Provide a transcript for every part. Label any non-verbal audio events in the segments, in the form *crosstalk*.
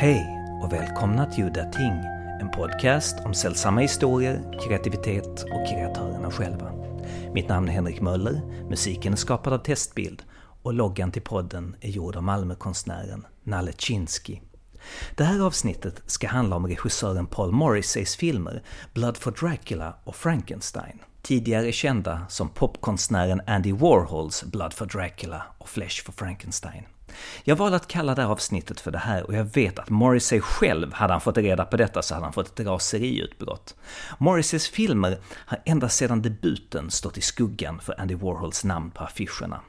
Hej och välkomna till Udda Ting, en podcast om sällsamma historier, kreativitet och kreatörerna själva. Mitt namn är Henrik Möller, musiken är skapad av Testbild och loggan till podden är gjord av Malmökonstnären Nalle Chinsky. Det här avsnittet ska handla om regissören Paul Morrisseys filmer Blood for Dracula och Frankenstein. Tidigare kända som popkonstnären Andy Warhols Blood for Dracula och Flesh for Frankenstein. Jag valde att kalla det här avsnittet för det här och jag vet att Morrissey själv, hade han fått reda på detta så hade han fått ett raseriutbrott. Morrisseys filmer har ända sedan debuten stått i skuggan för Andy Warhols namn på affischerna.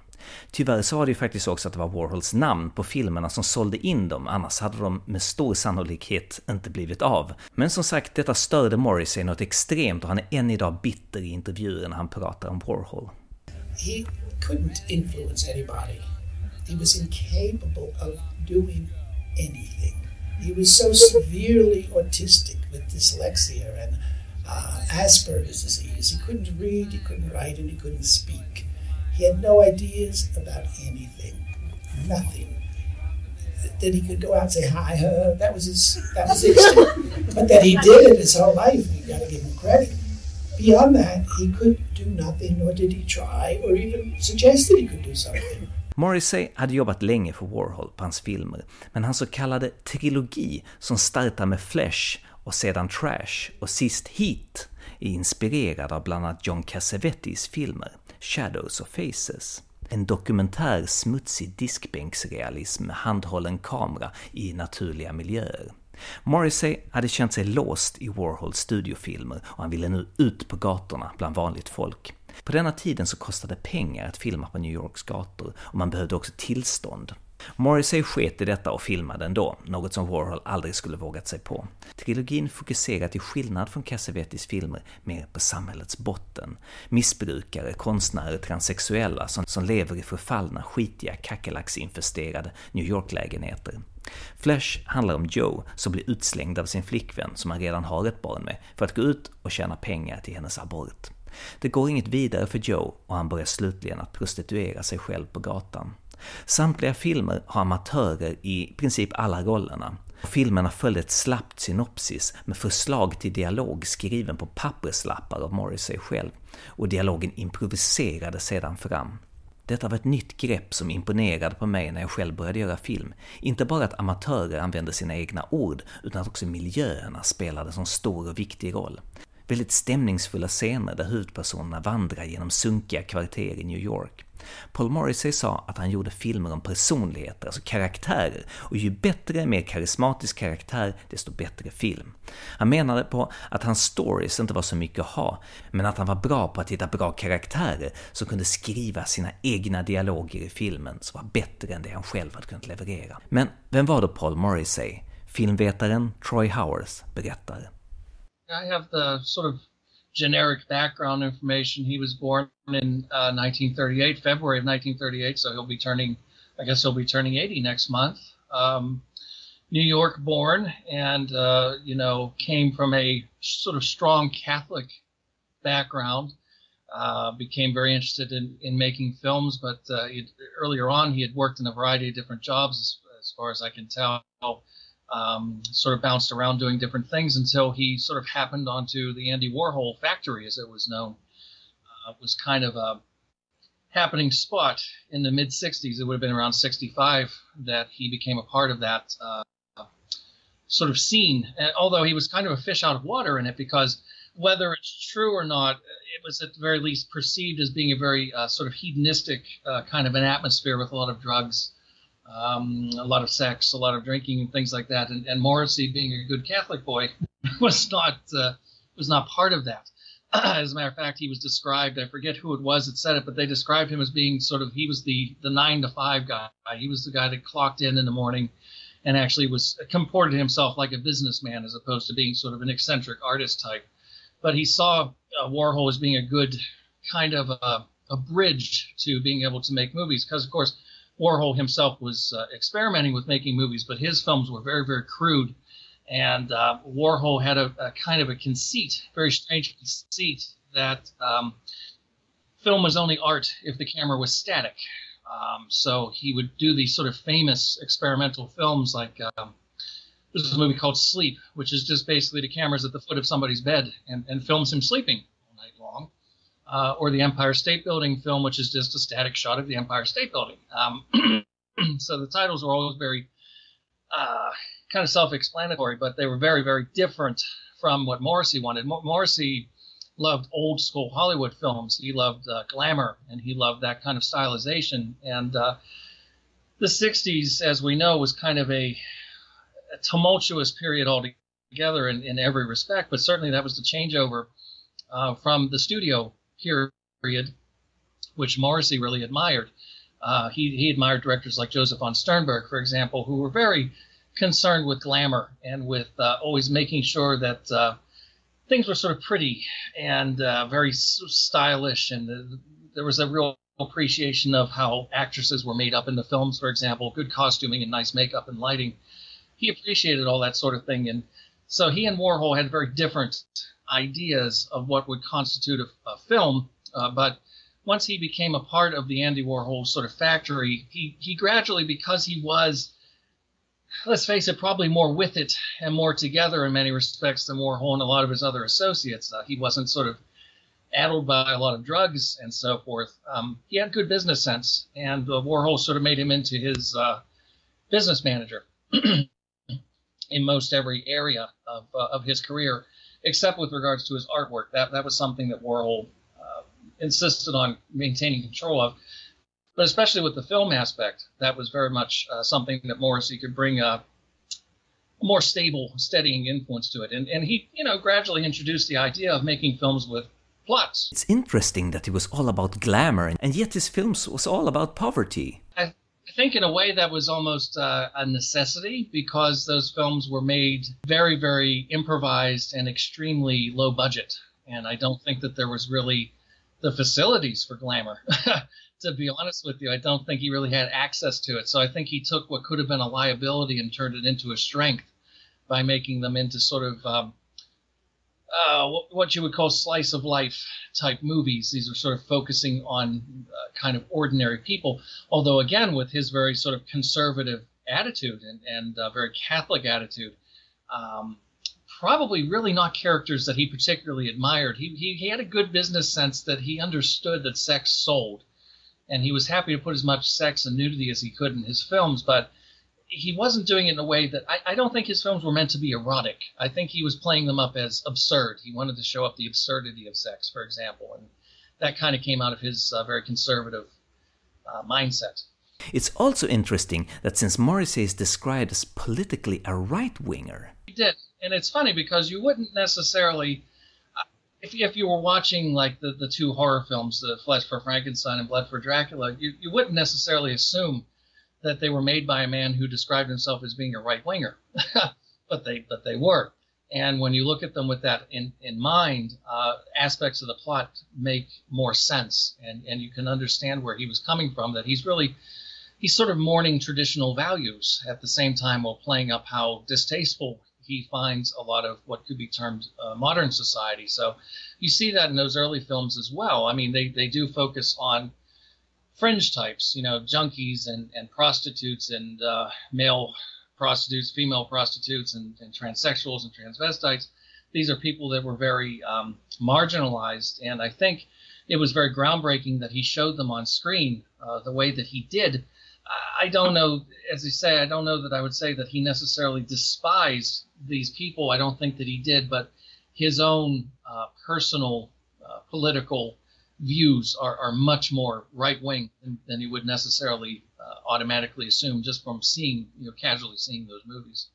Tyvärr så var det ju faktiskt också att det var Warhols namn på filmerna som sålde in dem, annars hade de med stor sannolikhet inte blivit av. Men som sagt, detta störde Morrissey något extremt och han är än idag bitter i intervjuer när han pratar om Warhol. He couldn't influence anybody. He was incapable of doing anything. He was so severely autistic with dyslexia and uh, Asperger's disease. He couldn't read, he couldn't write, and he couldn't speak. He had no ideas about anything, nothing. That he could go out and say hi, her, that was his, that was his. but that he did it his whole life, you got to give him credit. Beyond that, he could do nothing, nor did he try, or even suggest that he could do something. Morrissey hade jobbat länge för Warhol på hans filmer, men hans så kallade trilogi som startar med Flesh och sedan Trash och sist Heat är inspirerad av bland annat John Cassavetes filmer Shadows och Faces. En dokumentär smutsig diskbänksrealism med handhållen kamera i naturliga miljöer. Morrissey hade känt sig låst i Warhols studiofilmer och han ville nu ut på gatorna bland vanligt folk. På denna tiden så kostade pengar att filma på New Yorks gator och man behövde också tillstånd. Morrissey sket i detta och filmade ändå, något som Warhol aldrig skulle vågat sig på. Trilogin fokuserar till skillnad från Cassavetes filmer mer på samhällets botten. Missbrukare, konstnärer, transsexuella som, som lever i förfallna, skitiga, kackerlacksinfesterade New York-lägenheter. Flash handlar om Joe som blir utslängd av sin flickvän som han redan har ett barn med för att gå ut och tjäna pengar till hennes abort. Det går inget vidare för Joe och han börjar slutligen att prostituera sig själv på gatan. Samtliga filmer har amatörer i princip alla rollerna. Filmerna följde ett slappt synopsis med förslag till dialog skriven på papperslappar av Morrissey själv, och dialogen improviserades sedan fram. Detta var ett nytt grepp som imponerade på mig när jag själv började göra film. Inte bara att amatörer använde sina egna ord, utan att också miljöerna spelade en så stor och viktig roll. Väldigt stämningsfulla scener där huvudpersonerna vandrar genom sunkiga kvarter i New York. Paul Morrissey sa att han gjorde filmer om personligheter, alltså karaktärer, och ju bättre, mer karismatisk karaktär, desto bättre film. Han menade på att hans stories inte var så mycket att ha, men att han var bra på att hitta bra karaktärer som kunde skriva sina egna dialoger i filmen som var bättre än det han själv hade kunnat leverera. Men vem var då Paul Morrissey? Filmvetaren Troy Howers berättar. I have the sort of generic background information. He was born in uh, 1938, February of 1938, so he'll be turning, I guess he'll be turning 80 next month. Um, New York born, and uh, you know came from a sort of strong Catholic background. Uh, became very interested in, in making films, but uh, earlier on he had worked in a variety of different jobs, as, as far as I can tell um, sort of bounced around doing different things until he sort of happened onto the Andy Warhol factory, as it was known. Uh, it was kind of a happening spot in the mid 60s. It would have been around 65 that he became a part of that uh, sort of scene. And although he was kind of a fish out of water in it, because whether it's true or not, it was at the very least perceived as being a very uh, sort of hedonistic uh, kind of an atmosphere with a lot of drugs um, a lot of sex, a lot of drinking, and things like that. And, and Morrissey, being a good Catholic boy, *laughs* was not uh, was not part of that. *clears throat* as a matter of fact, he was described. I forget who it was that said it, but they described him as being sort of he was the the nine to five guy. He was the guy that clocked in in the morning, and actually was comported himself like a businessman as opposed to being sort of an eccentric artist type. But he saw uh, Warhol as being a good kind of a, a bridge to being able to make movies because, of course Warhol himself was uh, experimenting with making movies, but his films were very, very crude. And uh, Warhol had a, a, kind of a conceit, very strange conceit, that um, film was only art if the camera was static. Um, so he would do these sort of famous experimental films like um, there's a movie called Sleep, which is just basically the cameras at the foot of somebody's bed and, and films him sleeping all night long. Uh, or the Empire State Building film, which is just a static shot of the Empire State Building. Um, *clears throat* so the titles were always very uh, kind of self-explanatory, but they were very, very different from what Morrissey wanted. Morrissey loved old school Hollywood films. He loved uh, glamour and he loved that kind of stylization. And uh, the 60s, as we know, was kind of a, a tumultuous period altogether in, in, every respect, but certainly that was the changeover uh, from the studio period, which Morrissey really admired. Uh, he, he admired directors like Josef von Sternberg, for example, who were very concerned with glamour and with uh, always making sure that uh, things were sort of pretty and uh, very stylish, and the, there was a real appreciation of how actresses were made up in the films, for example, good costuming and nice makeup and lighting. He appreciated all that sort of thing, and so he and Warhol had very different ideas of what would constitute a, a film, uh, but once he became a part of the Andy Warhol sort of factory, he, he gradually, because he was, let's face it, probably more with it and more together in many respects than Warhol and a lot of his other associates. Uh, he wasn't sort of addled by a lot of drugs and so forth. Um, he had good business sense, and uh, Warhol sort of made him into his uh, business manager *clears throat* in most every area of, uh, of his career, except with regards to his artwork. That, that was something that Warhol insisted on maintaining control of. But especially with the film aspect, that was very much uh, something that Morrissey could bring a, a, more stable, steadying influence to it. And, and he, you know, gradually introduced the idea of making films with plots. It's interesting that it was all about glamour, and yet his films was all about poverty. I, I think in a way that was almost uh, a necessity because those films were made very, very improvised and extremely low budget. And I don't think that there was really the facilities for glamour. *laughs* to be honest with you, I don't think he really had access to it. So I think he took what could have been a liability and turned it into a strength by making them into sort of um, uh, what you would call slice of life type movies. These are sort of focusing on uh, kind of ordinary people. Although, again, with his very sort of conservative attitude and, and uh, very Catholic attitude, um, probably really not characters that he particularly admired. He, he, he had a good business sense that he understood that sex sold, and he was happy to put as much sex and nudity as he could in his films, but he wasn't doing it in a way that I, I don't think his films were meant to be erotic. I think he was playing them up as absurd. He wanted to show up the absurdity of sex, for example, and that kind of came out of his uh, very conservative uh, mindset. It's also interesting that since Morrissey is described as politically a right winger, he did and it's funny because you wouldn't necessarily uh, if, if you were watching like the, the two horror films the flesh for frankenstein and blood for dracula you, you wouldn't necessarily assume that they were made by a man who described himself as being a right winger *laughs* but they but they were and when you look at them with that in, in mind uh, aspects of the plot make more sense and, and you can understand where he was coming from that he's really he's sort of mourning traditional values at the same time while playing up how distasteful he finds a lot of what could be termed uh, modern society. So you see that in those early films as well. I mean, they, they do focus on fringe types, you know, junkies and, and prostitutes and uh, male prostitutes, female prostitutes, and, and, transsexuals and transvestites. These are people that were very um, marginalized, and I think it was very groundbreaking that he showed them on screen uh, the way that he did I don't know, as you say, I don't know that I would say that he necessarily despised these people. I don't think that he did, but his own uh, personal uh, political views are, are much more right wing than, than, he would necessarily uh, automatically assume just from seeing, you know, casually seeing those movies.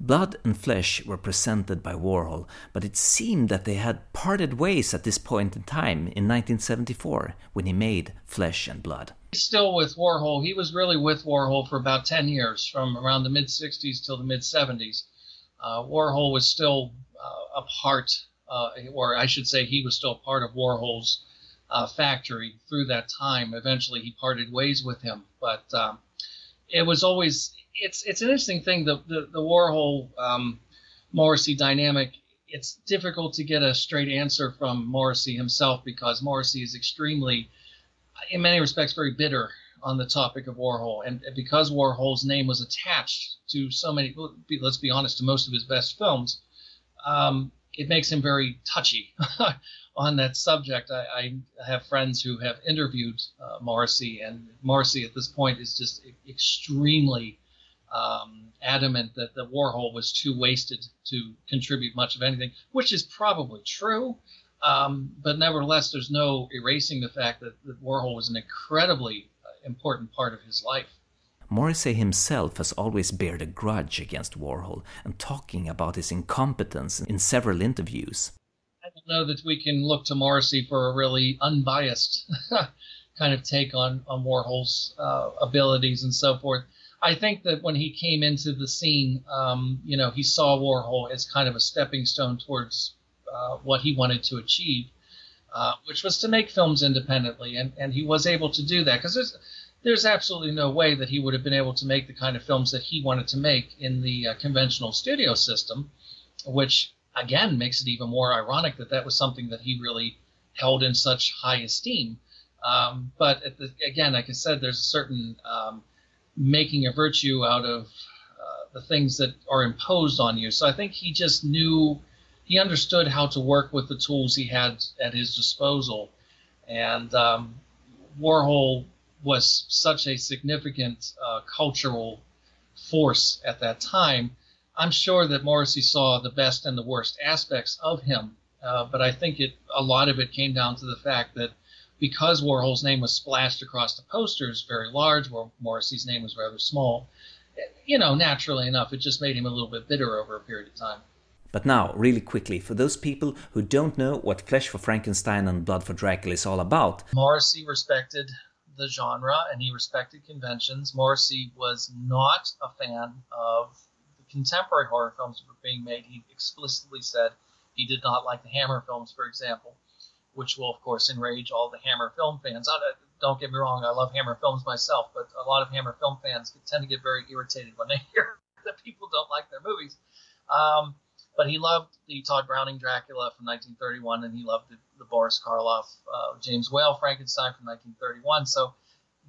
Blood and Flesh were presented by Warhol, but it seemed that they had parted ways at this point in time in 1974 when he made Flesh and Blood. Still with Warhol, he was really with Warhol for about 10 years, from around the mid 60s till the mid 70s. Uh, Warhol was still uh, a part, uh, or I should say, he was still part of Warhol's uh, factory through that time. Eventually, he parted ways with him, but um, it was always it's it's an interesting thing the the, the Warhol um, Morrissey dynamic. It's difficult to get a straight answer from Morrissey himself because Morrissey is extremely, in many respects, very bitter on the topic of Warhol, and because Warhol's name was attached to so many, let's be honest, to most of his best films, um, it makes him very touchy *laughs* on that subject. I, I, have friends who have interviewed uh, Morrissey, and Morrissey at this point is just extremely um, adamant that the Warhol was too wasted to contribute much of anything, which is probably true. Um, but nevertheless, there's no erasing the fact that, that Warhol was an incredibly uh, important part of his life. Morrissey himself has always bared a grudge against Warhol and talking about his incompetence in several interviews. Know that we can look to Morrissey for a really unbiased *laughs* kind of take on, on Warhol's uh, abilities and so forth. I think that when he came into the scene, um, you know, he saw Warhol as kind of a stepping stone towards uh, what he wanted to achieve, uh, which was to make films independently, and, and he was able to do that because there's there's absolutely no way that he would have been able to make the kind of films that he wanted to make in the uh, conventional studio system, which again makes it even more ironic that that was something that he really held in such high esteem. Um, but the, again, like I said, there's a certain um, making a virtue out of uh, the things that are imposed on you. So I think he just knew, he understood how to work with the tools he had at his disposal. And um, Warhol was such a significant uh, cultural force at that time. I'm sure that Morrissey saw the best and the worst aspects of him, uh, but I think it a lot of it came down to the fact that because Warhol's name was splashed across the posters very large, where Morrissey's name was rather small, you know, naturally enough, it just made him a little bit bitter over a period of time. But now, really quickly, for those people who don't know what Flesh for Frankenstein and Blood for Dracula is all about, Morrissey respected the genre and he respected conventions. Morrissey was not a fan of contemporary horror films were being made. He explicitly said he did not like the Hammer films, for example which will of course enrage all the Hammer film fans. don't get me wrong, I love Hammer films myself, but a lot of Hammer film fans tend to get very irritated when they *laughs* hear that people don't like their movies. Um, but he loved the Tod Browning Dracula from 1931, and he loved the, the Boris Karloff uh, James Whale Frankenstein from 1931. So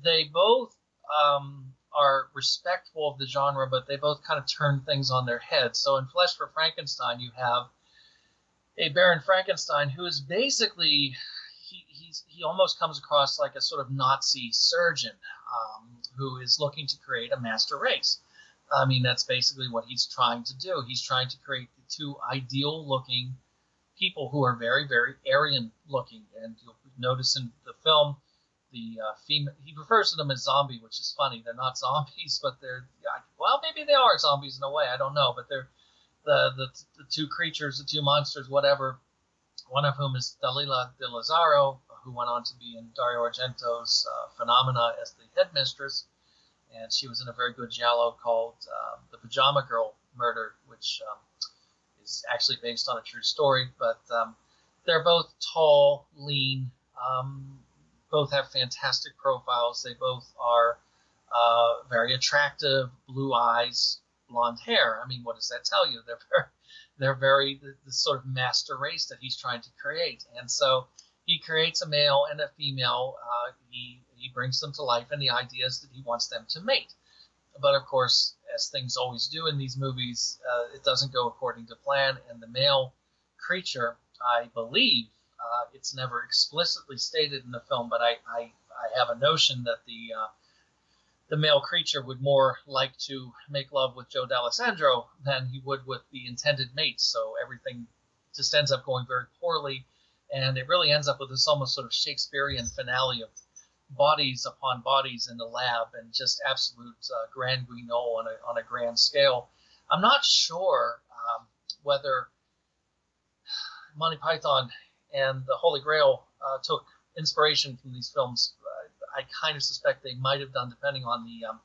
they both um, are respectful of the genre, but they both kind of turn things on their head. So in Flesh for Frankenstein, you have a Baron Frankenstein who is basically he he's, he almost comes across like a sort of Nazi surgeon um, who is looking to create a master race. I mean, that's basically what he's trying to do. He's trying to create the two ideal looking people who are very, very Aryan looking. And you'll notice in the film, the uh, female, he refers to them as zombie, which is funny. They're not *laughs* zombies, but they're, well, maybe they are zombies in a way. I don't know. But they're, the, the, the two creatures, the two monsters, whatever. One of whom is Dalila Di Lazzaro, who went on to be in Dario Argento's uh, Phenomena as the headmistress, and she was in a very good giallo called uh, The Pajama Girl Murder, which um, is actually based on a true story. But um, they're both tall, lean, um, both have fantastic profiles. They both are uh, very attractive, blue eyes, blonde hair. I mean, what does that tell you? *laughs* They're very, they're very the, the sort of master race that he's trying to create, and so he creates a male and a female. Uh, he he brings them to life, and the idea is that he wants them to mate. But of course, as things always do in these movies, uh, it doesn't go according to plan, and the male creature, I believe, uh, it's never explicitly stated in the film, but I, I, I have a notion that the uh, the male creature would more like to make love with Joe Dallesandro than he would with the intended mate. So everything just ends up going very poorly, and it really ends up with this almost sort of Shakespearean finale of bodies upon bodies in the lab and just absolute uh, grand guignol on a, on a grand scale. I'm not sure um, whether Monty Python and the Holy Grail uh, took inspiration from these films I kind of suspect they might have done, depending on the um,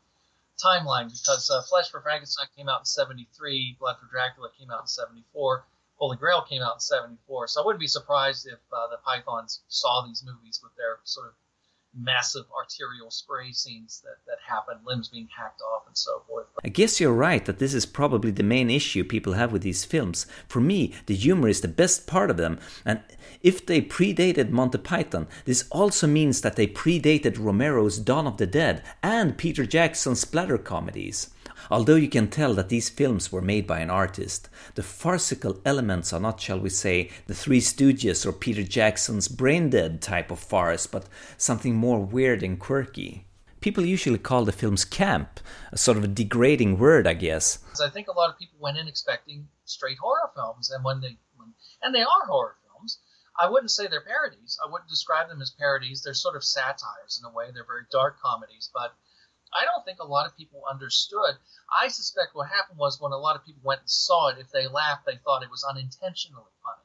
timeline, because uh, Flesh for Frankenstein came out in 73, Blood for Dracula came out in 74, Holy Grail came out in 74. So I wouldn't be surprised if uh, the Pythons saw these movies with their sort of massive arterial spray scenes that, that happen, limbs being hacked off and so forth. I guess you're right that this is probably the main issue people have with these films. For me, the humor is the best part of them, and if they predated Monty Python, this also means that they predated Romero's Dawn of the Dead and Peter Jackson's splatter comedies. Although you can tell that these films were made by an artist, the farcical elements are not, shall we say, the Three Stooges or Peter Jackson's brain dead type of farce, but something more weird and quirky. People usually call the films camp, a sort of a degrading word, I guess. I think a lot of people went in expecting straight horror films, and when they, when, and they are horror films. I wouldn't say they're parodies. I wouldn't describe them as parodies. They're sort of satires in a way. They're very dark comedies, but I don't think a lot of people understood. I suspect what happened was when a lot of people went and saw it, if they laughed, they thought it was unintentionally funny.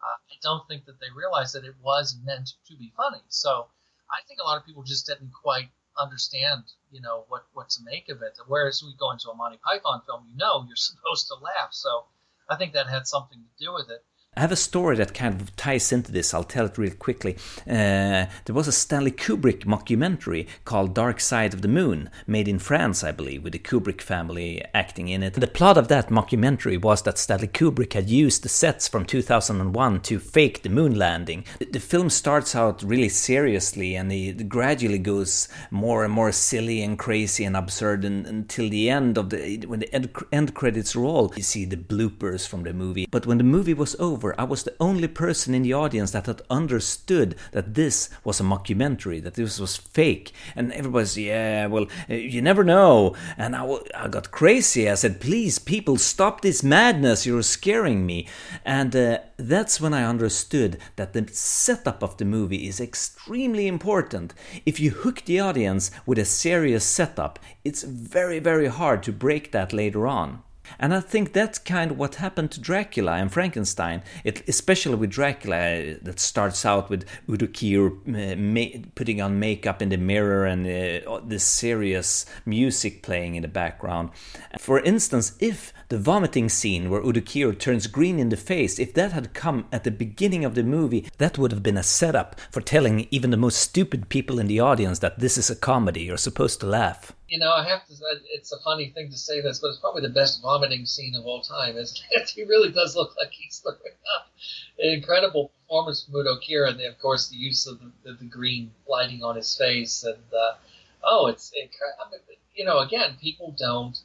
Uh, I don't think that they realized that it was meant to be funny. So I think a lot of people just didn't quite understand, you know, what, what to make of it. Whereas we go into a Monty Python film, you know you're *laughs* supposed to laugh. So I think that had something to do with it. I have a story that kind of ties into this. I'll tell it real quickly. Uh, there was a Stanley Kubrick mockumentary called Dark Side of the Moon, made in France, I believe, with the Kubrick family acting in it. The plot of that mockumentary was that Stanley Kubrick had used the sets from 2001 to fake the moon landing. The film starts out really seriously and it gradually goes more and more silly and crazy and absurd and, until the end of the when the end, end credits roll, you see the bloopers from the movie. But when the movie was over, over, I was the only person in the audience that had understood that this was a mockumentary, that this was fake. And everybody's, yeah, well, uh, you never know. And I, I got crazy. I said, please, people, stop this madness. You're scaring me. And uh, that's when I understood that the setup of the movie is extremely important. If you hook the audience with a serious setup, it's very, very hard to break that later on. And I think that's kind of what happened to Dracula and Frankenstein, it, especially with Dracula, that starts out with Udo uh, putting on makeup in the mirror and uh, serious music playing in the background. For instance, if the vomiting scene where Udo Kier turns green in the face, if that had come at the beginning of the movie, that would have been a setup for telling even the most stupid people in the audience that this is a comedy, you're supposed to laugh. You know, I have to. Say it's a funny thing to say this, but it's probably the best vomiting scene of all time. Is *laughs* he really does look like he's throwing up. An incredible performance from Udo Kier, and of course the use of the, the, the green lighting on his face, and uh, oh, it's incredible. You know, again, people don't.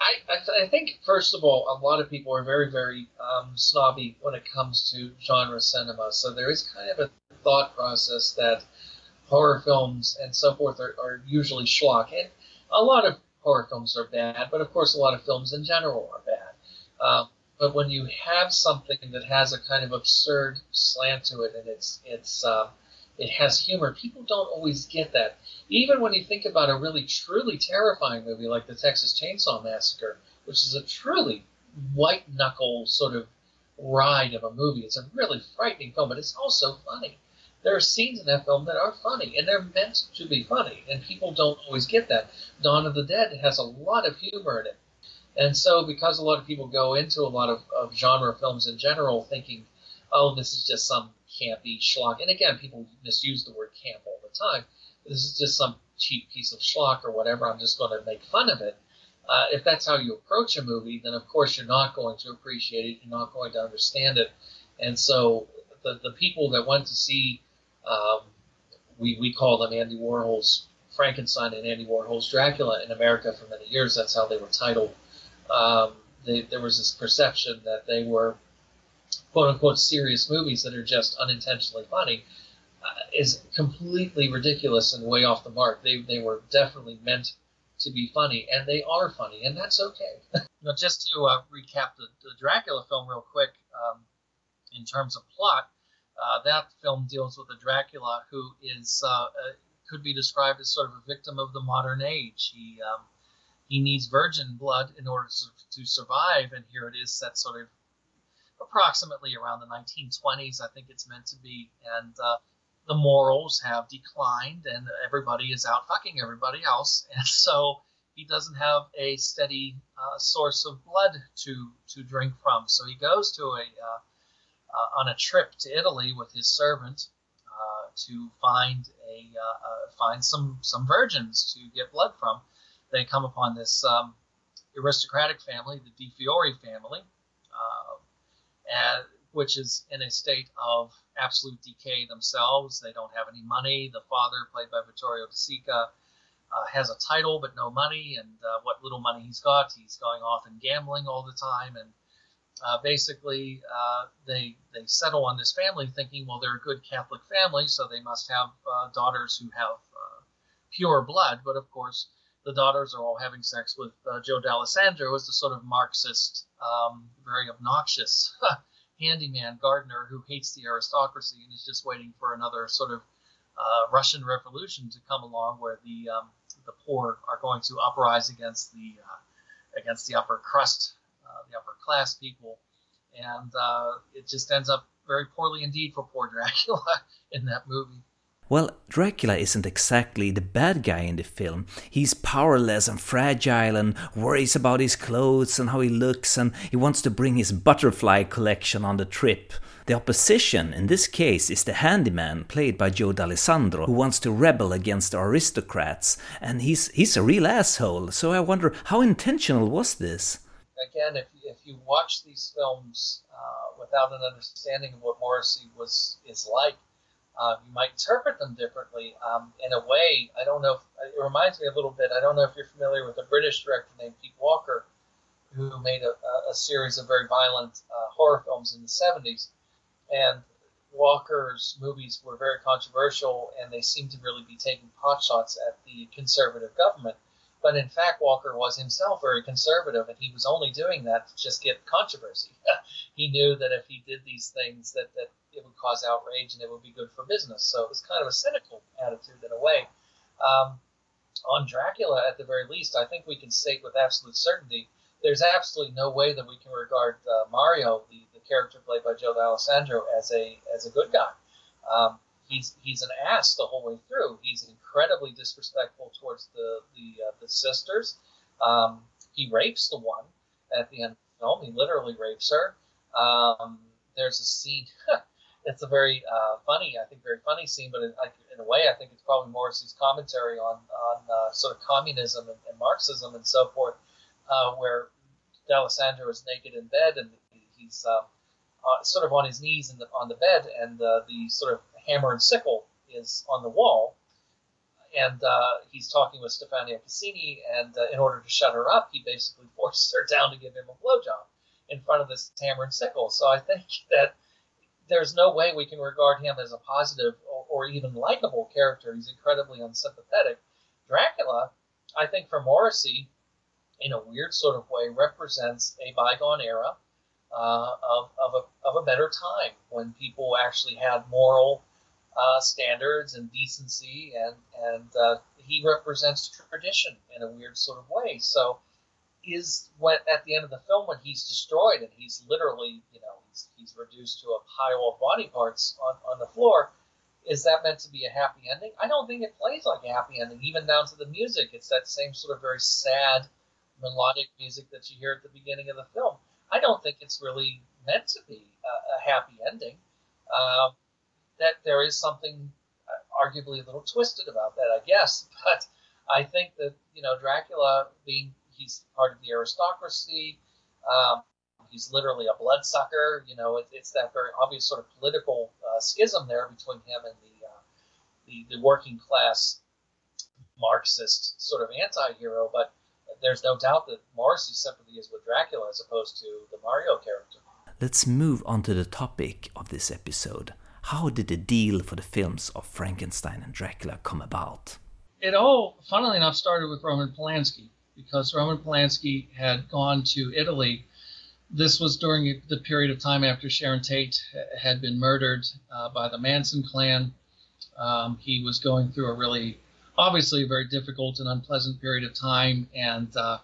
I, I, I think first of all, a lot of people are very, very um, snobby when it comes to genre cinema. So there is kind of a thought process that horror films and so forth are, are usually schlock. And a lot of horror films are bad, but of course, a lot of films in general are bad. Um, but when you have something that has a kind of absurd slant to it, and it's it's uh, it has humor, people don't always get that. Even when you think about a really truly terrifying movie like the Texas Chainsaw Massacre, which is a truly white knuckle sort of ride of a movie. It's a really frightening film, but it's also funny there are scenes in that film that are funny, and they're meant to be funny, and people don't always get that. Dawn of the Dead has a lot of humor in it. And so, because a lot of people go into a lot of, of genre films in general thinking, oh, this is just some campy schlock, and again, people misuse the word camp all the time. This is just some cheap piece of schlock or whatever. I'm just going to make fun of it. Uh, if that's how you approach a movie, then of course you're not going to appreciate it. You're not going to understand it. And so the, the people that went to see um, we, we call them Andy Warhol's Frankenstein and Andy Warhol's Dracula in America for many years. That's how they were titled. Um, they, there was this perception that they were quote unquote serious movies that are just unintentionally funny. Uh, is completely ridiculous and way off the mark. They, they were definitely meant to be funny, and they are funny, and that's okay. *laughs* now, just to uh, recap the, the, Dracula film real quick, um, in terms of plot, uh, that film deals with a Dracula who is uh, uh, could be described as sort of a victim of the modern age. He um, he needs virgin blood in order to, to survive, and here it is that sort of approximately around the 1920s. I think it's meant to be, and uh, the morals have declined, and everybody is out fucking everybody else, *laughs* and so he doesn't have a steady uh, source of blood to to drink from. So he goes to a uh, uh, on a trip to Italy with his servant uh, to find a uh, find some some virgins to get blood from. They come upon this um, aristocratic family, the Di Fiore family, which is in a state of absolute decay themselves. They don't have any money. The father, played by Vittorio De Sica, uh, has a title but no money, and uh, what little money he's got, he's going off and gambling all the time. And uh, basically, uh, they they settle on this family, thinking, well, they're a good Catholic family, so they must have uh, daughters who have uh, pure blood. But of course, the daughters are all having sex with Joe Dallesandro, who's the sort of Marxist, um, very obnoxious *laughs* handyman gardener who hates the aristocracy and is just waiting for another sort of uh, Russian Revolution to come along, where the um, the poor are going to uprise against the uh, against the upper crust, uh, the upper class people, and uh, it just ends up very poorly indeed for poor Dracula *laughs* in that movie. Well, Dracula isn't exactly the bad guy in the film. He's powerless and fragile and worries about his clothes and how he looks, and he wants to bring his butterfly collection on the trip. The opposition in this case is the handyman, played by Joe Dallesandro, who wants to rebel against the aristocrats, and he's he's a real asshole. So I wonder how intentional was this? Again, if if you watch these films uh, without an understanding of what Morrissey was is like, uh, you might interpret them differently. Um, in a way, I don't know. If, it reminds me a little bit. I don't know if you're familiar with a British director named Pete Walker, who made a, a series of very violent uh, horror films in the 70s and Walker's movies were very controversial, and they seemed to really be taking potshots at the conservative government. But in fact, Walker was himself very conservative, and he was only doing that to just get controversy. *laughs* he knew that if he did these things, that, that it would cause outrage and it would be good for business. So it was kind of a cynical attitude in a way. Um, on Dracula, at the very least, I think we can state with absolute certainty there's absolutely no way that we can regard uh, Mario, the, the character played by Joe Dallesandro, as a as a good guy. Um, he's he's an ass the whole way through. He's incredibly disrespectful towards the the, uh, the sisters. Um, he rapes the one at the end of the film. He literally rapes her. Um, there's a scene. *laughs* it's a very uh, funny, I think, very funny scene, but in, in, a way, I think it's probably Morrissey's commentary on on uh, sort of communism and, and Marxism and so forth, uh, where Dallesandro is naked in bed and he's um, uh, sort of on his knees the, on the bed, and uh, the sort of hammer and sickle is on the wall. And uh, he's talking with Stefania Casini, and in order to shut her up, he basically *laughs* forces her down to give him a blowjob in front of this hammer and sickle. So I think *laughs* that there's no way we can regard him as a positive or, or even likable character. He's incredibly unsympathetic. Dracula, I think for Morrissey, in a weird sort of way, represents a bygone era uh, of, of, a, of a better time when people actually had moral uh, standards and decency, and and uh, he represents tradition in a weird sort of way. So, is when at the end of the film when he's destroyed and he's literally, you know, he's, he's reduced to a pile of body parts on, on the floor. Is that meant to be a happy ending? I don't think it plays like a happy ending, even down to the music. It's that same sort of very sad melodic music that you hear at the beginning of the film. I don't think it's really meant to be a, a happy ending. Uh, that there is something uh, arguably a little twisted about that, I guess. *laughs* But I think that you know Dracula, being he's part of the aristocracy, um, he's literally a bloodsucker. You know, it, it's that very obvious sort of political uh, schism there between him and the, uh, the the working class Marxist sort of anti-hero. But there's no doubt that Morrissey's sympathy is with Dracula as opposed to the Mario character. Let's move on to the topic of this episode. How did the deal for the films of Frankenstein and Dracula come about? It all, funnily enough, started with Roman Polanski because Roman Polanski had gone to Italy. This was during the period of time after Sharon Tate had been murdered uh, by the Manson clan. Um, he was going through a really obviously a very difficult and unpleasant period of time, and uh,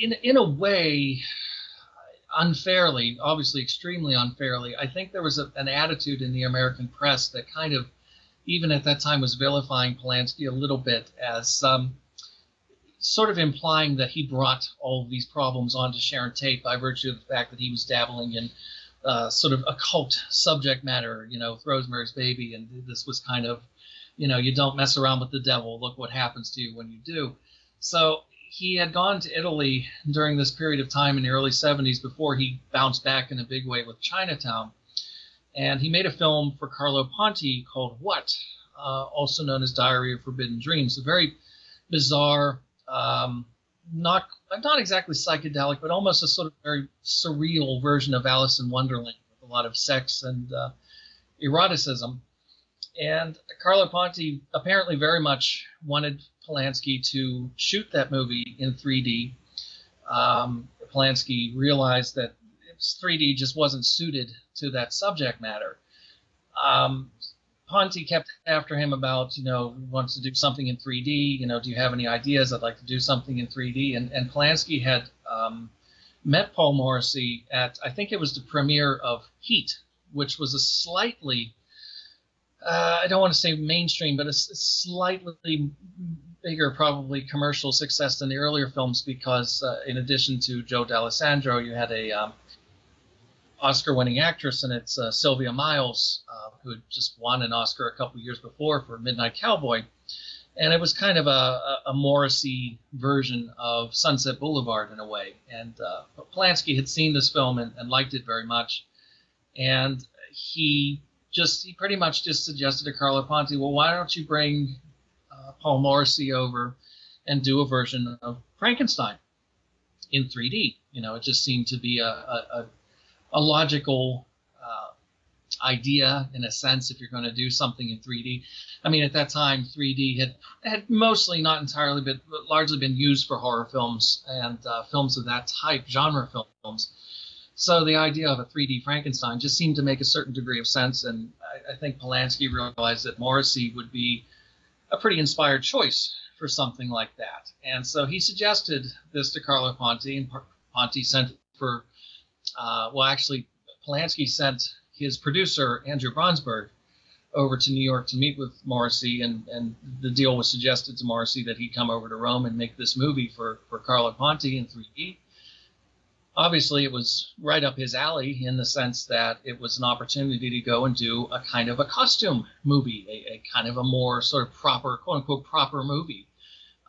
in in a way, unfairly, obviously extremely unfairly, I think there was a, an attitude in the American press that kind of, even at that time, was vilifying Polanski a little bit as um, sort of implying that he brought all these problems onto Sharon Tate by virtue of the fact that he was dabbling in. Uh, sort of occult subject matter, you know, Rosemary's Baby, and this was kind of you know, you don't mess around with the devil. Look what happens to you when you do. So he had gone to Italy during this period of time in the early 70s before he bounced back in a big way with Chinatown. And he made a film for Carlo Ponti called What, uh, also known as Diary of Forbidden Dreams. A very bizarre, um, not not exactly psychedelic, but almost a sort of very surreal version of Alice in Wonderland with a lot of sex and uh, eroticism. And Carlo Ponti apparently very much wanted Polanski to shoot that movie in 3D. Um, Polanski realized that 3D just wasn't suited to that subject matter. Um, Ponti kept after him about, you know, wants to do something in 3D. You know, do you have any ideas? I'd like to do something in 3D. And, and Polanski had um, met Paul Morrissey at, I think it was the premiere of Heat, which was a slightly, uh, I don't want to say mainstream, but a, a slightly bigger, probably commercial success than the earlier films because, uh, in addition to Joe Dallesandro, you had a um, Oscar-winning actress, and it's uh, Sylvia Miles, uh, who had just won an Oscar a couple years before for Midnight Cowboy, and it was kind of a, a, Morrissey version of Sunset Boulevard in a way. And uh, Polanski had seen this film and, and, liked it very much, and he just he pretty much just suggested to Carlo Ponti, well, why don't you bring uh, Paul Morrissey over and do a version of Frankenstein in 3D? You know, it just seemed to be a, a a logical uh, idea in a sense if you're going to do something in 3D. I mean, at that time, 3D had had mostly, not entirely, but, but largely been used for horror films and uh, films of that type, genre films. So the idea of a 3D Frankenstein just seemed to make a certain degree of sense, and I, I think Polanski realized that Morrissey would be a pretty inspired choice for something like that. And so he suggested this to Carlo Ponti, and Ponti sent for uh, well, actually, Polanski sent his producer, Andrew Braunsberg, over to New York to meet with Morrissey, and, and the deal was suggested to Morrissey that he'd come over to Rome and make this movie for, for Carlo Ponti in 3D. Obviously, it was right up his alley in the sense that it was an opportunity to go and do a kind of a costume movie, a, a kind of a more sort of proper, quote unquote, proper movie,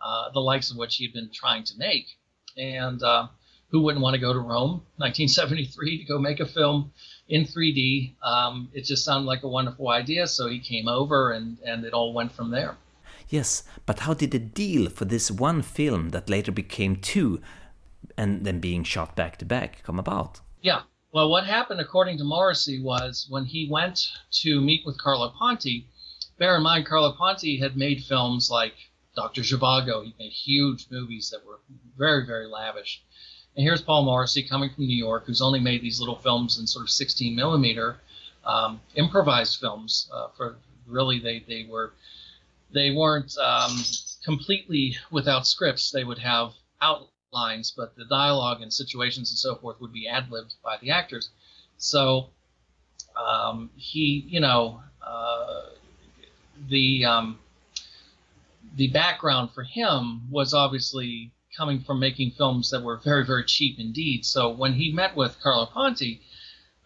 uh, the likes of which he'd been trying to make. And uh, who wouldn't want to go to Rome, 1973, to go make a film in 3D? Um, it just sounded like a wonderful idea, so he came over, and and it all went from there. Yes, but how did the deal for this one film that later became two, and then being shot back to back, come about? Yeah. Well, what happened, according to Morrissey, was when he went to meet with Carlo Ponti. Bear in mind, Carlo Ponti had made films like Dr. Zhivago. He made huge movies that were very, very lavish. And here's Paul Morrissey coming from New York, who's only made these little films in sort of 16 millimeter um, improvised films. Uh, for really, they they were they weren't um, completely without scripts. They would have outlines, but the dialogue and situations and so forth would be ad libbed by the actors. So um, he, you know, uh, the um, the background for him was obviously coming from making films that were very, very cheap indeed. So when he met with Carlo Ponti,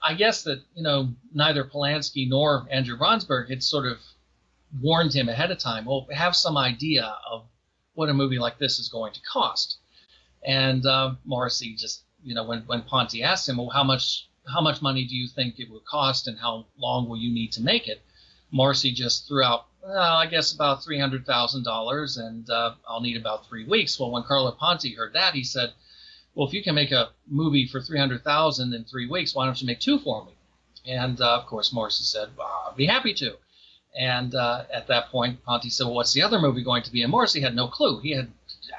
I guess that, you know, neither Polanski nor Andrew Braunsberg had sort of warned him ahead of time, well, have some idea of what a movie like this is going to cost. And uh, Morrissey just, you know, when, when Ponti asked him, well, how much how much money do you think it would cost and how long will you need to make it? Morrissey just threw out well, I guess about three hundred thousand dollars, and uh, I'll need about three weeks. Well, when Carlo Ponti heard that, he said, "Well, if you can make a movie for three hundred thousand in three weeks, why don't you make two for me?" And uh, of course, Morrissey said, well, "I'd be happy to." And uh, at that point, Ponti said, "Well, what's the other movie going to be?" And Morrissey had no clue. He had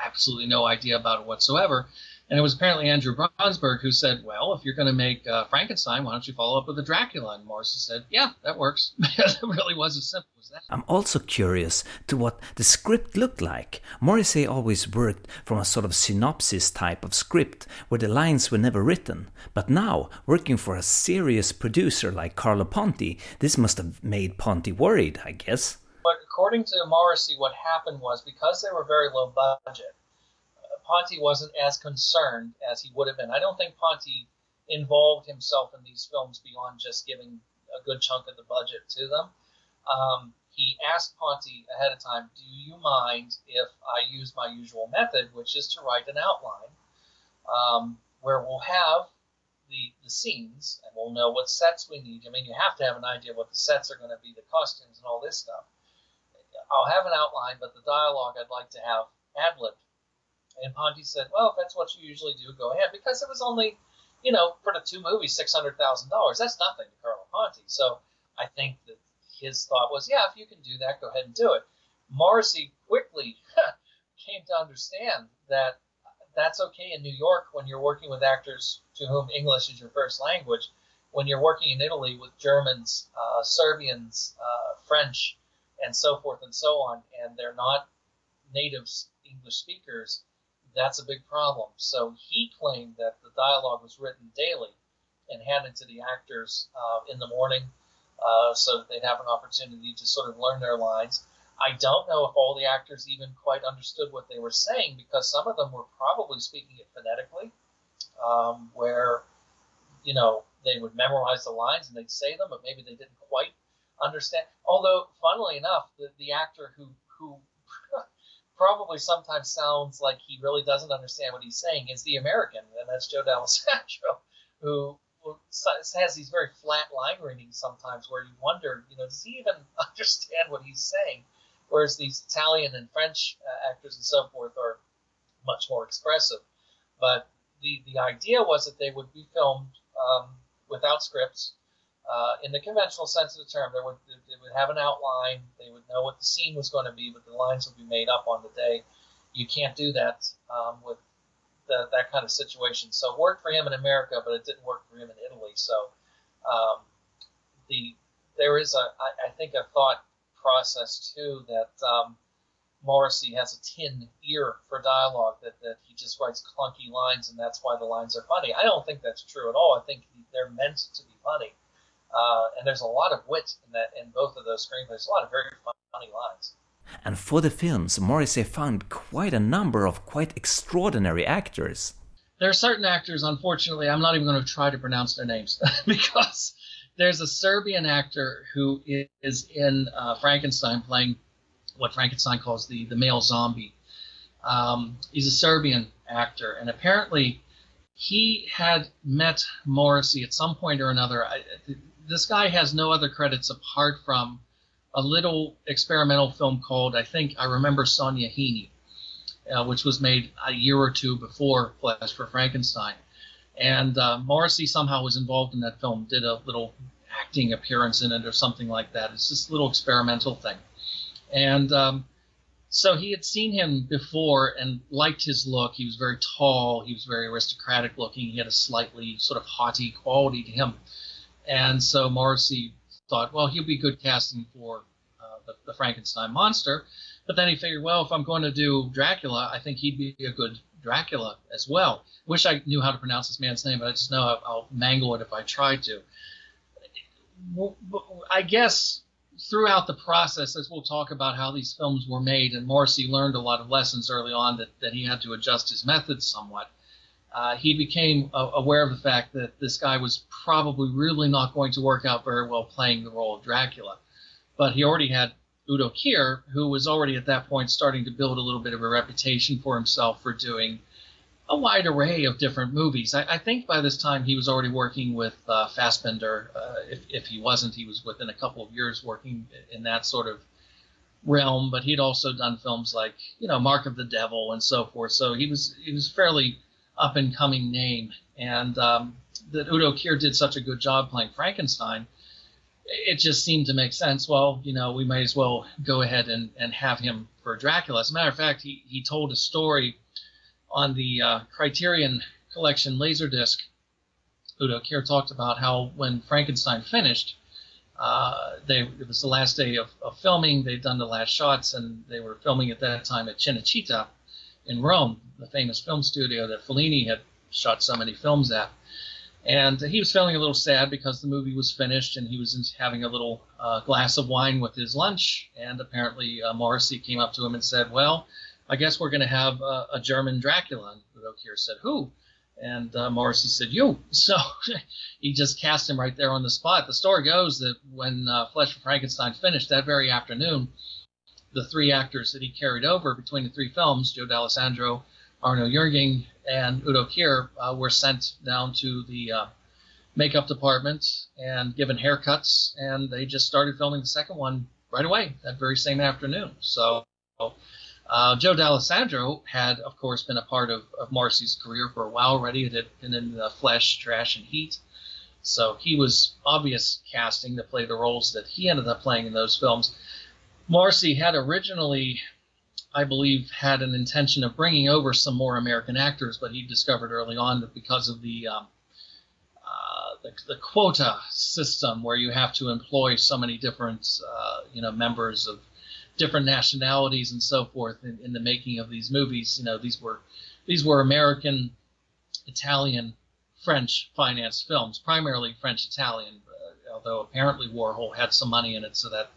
absolutely no idea about it whatsoever. And it was apparently Andrew Braunsberg who said, Well, if you're going to make uh, Frankenstein, why don't you follow up with a Dracula? And Morrissey said, Yeah, that works. *laughs* it really was as simple as that. I'm also curious to what the script looked like. Morrissey always worked from a sort of synopsis type of script where the lines were never written. But now, working for a serious producer like Carlo Ponti, this must have made Ponti worried, I guess. But according to Morrissey, what happened was because they were very low budget, Ponti wasn't as concerned as he would have been. I don't think Ponti involved himself in these films beyond just giving a good chunk of the budget to them. Um, he asked Ponti ahead of time, "Do you mind if I use my usual method, which is to write an outline, um, where we'll have the the scenes and we'll know what sets we need. I mean, you have to have an idea what the sets are going to be, the costumes, and all this stuff. I'll have an outline, but the dialogue I'd like to have ad libbed." And Ponti said, "Well, if that's what you usually do, go ahead," because it was only, you know, for the two movies, six hundred thousand dollars. That's nothing to Carlo Ponti. So I think that his thought was, yeah, if you can do that, go ahead and do it. Morrissey quickly *laughs* came to understand that that's okay in New York when you're working with actors to whom English is your first language. When you're working in Italy with Germans, uh, Serbians, uh, French, and so forth and so on, and they're not native English speakers, that's a big problem. So he claimed that the dialogue was written daily and handed to the actors uh, in the morning uh, so that they'd have an opportunity to sort of learn their lines. I don't know if all the actors even quite understood what they were saying because some of them were probably speaking it phonetically, um, where, you know, they would memorize the lines and they'd say them, but maybe they didn't quite understand. Although, funnily enough, the, the actor who, who probably sometimes sounds like he really doesn't understand what he's saying is the American, and that's Joe Dallesandro, *laughs* who has these very flat line readings sometimes where you wonder, you know, does he even *laughs* understand what he's saying? Whereas these Italian and French uh, actors and so forth are much more expressive. But the, the idea was that they would be filmed um, without scripts. Uh, in the conventional sense of the term, they would, they would have an outline. Know what the scene was going to be, but the lines will be made up on the day. You can't do that um, with the, that kind of situation. So it worked for him in America, but it didn't work for him in Italy. So um, the there is a I, I, think a thought process too that um, Morrissey has a tin ear for dialogue that, that he just writes clunky lines and that's why the lines are funny. I don't think that's true at all. I think they're meant to be funny. Uh, and there's a lot of wit in that in both of those screenplays. A lot of very funny lines. And for the films, Morrissey found quite a number of quite extraordinary actors. There are certain actors, unfortunately, I'm not even going to try to pronounce their names *laughs* because there's a Serbian actor who is in uh, Frankenstein playing what Frankenstein calls the, the male zombie. Um, he's a Serbian actor, and apparently he had met Morrissey at some point or another. I, this guy has no other credits apart from a little experimental film called, I think, I remember Sonia Heaney, uh, which was made a year or two before Flesh for Frankenstein. And uh, Morrissey somehow was involved in that film, did a little acting appearance in it or something like that. It's this little experimental thing. And um, so he had seen him before and liked his look. He was very tall, he was very aristocratic looking, he had a slightly sort of haughty quality to him. And so Morrissey thought, well, he'll be good casting for uh, the, the, Frankenstein monster. But then he figured, well, if I'm going to do Dracula, I think he'd be a good Dracula as well. Wish I knew how to pronounce this man's name, but I just know I'll, I'll mangle it if I try to. I guess throughout the process, as we'll talk about how these films were made, and Morrissey learned a lot of lessons early on that, that he had to adjust his methods somewhat uh, he became uh, aware of the fact that this guy was probably really not going to work out very well playing the role of Dracula. But he already had Udo Kier, who was already at that point starting to build a little bit of a reputation for himself for doing a wide array of different movies. I, I think by this time he was already working with uh, Fassbinder. Uh, if, if he wasn't, he was within a couple of years working in that sort of realm. But he'd also done films like, you know, Mark of the Devil and so forth. So he was he was fairly up and coming name, and um, that Udo Kier did such a good job playing Frankenstein, it just seemed to make sense. Well, you know, we might as well go ahead and, and have him for Dracula. As a matter of fact, he, he told a story on the uh, Criterion Collection Laserdisc. Udo Kier talked about how when Frankenstein finished, uh, they it was the last day of, of filming. They'd done the last shots, and they were filming at that time at Cinecittà in Rome, the famous film studio that Fellini had shot so many films at. And he was feeling a little sad because the movie was finished and he was having a little uh, glass of wine with his lunch. And apparently, uh, Morrissey came up to him and said, Well, I guess we're going to have uh, a German Dracula. And Udo said, Who? And uh, Morrissey said, "You." *laughs* So he just cast him right there on the spot. The story goes that when uh, Flesh for Frankenstein finished that very afternoon, the three actors that he carried over between the three films, Joe Dallesandro, Arno Jürgen, and Udo Kier, uh, were sent down to the uh, makeup department and given haircuts, and they just started filming the second one right away that very same afternoon. So uh, Joe Dallesandro had, of course, been a part of, of Morrissey's career for a while already. It had been in the Flesh, Trash, and Heat. So he was obvious casting to play the roles that he ended up playing in those films. Morrissey had originally, I believe, had an intention of bringing over some more American actors, but he discovered early on that because of the um, uh, the, the, quota system, where you have to employ so many different, uh, you know, members of different nationalities and so forth in, in, the making of these movies. You know, these were these were American, Italian, French financed films, primarily French Italian. Uh, although apparently Warhol had some money in it, so that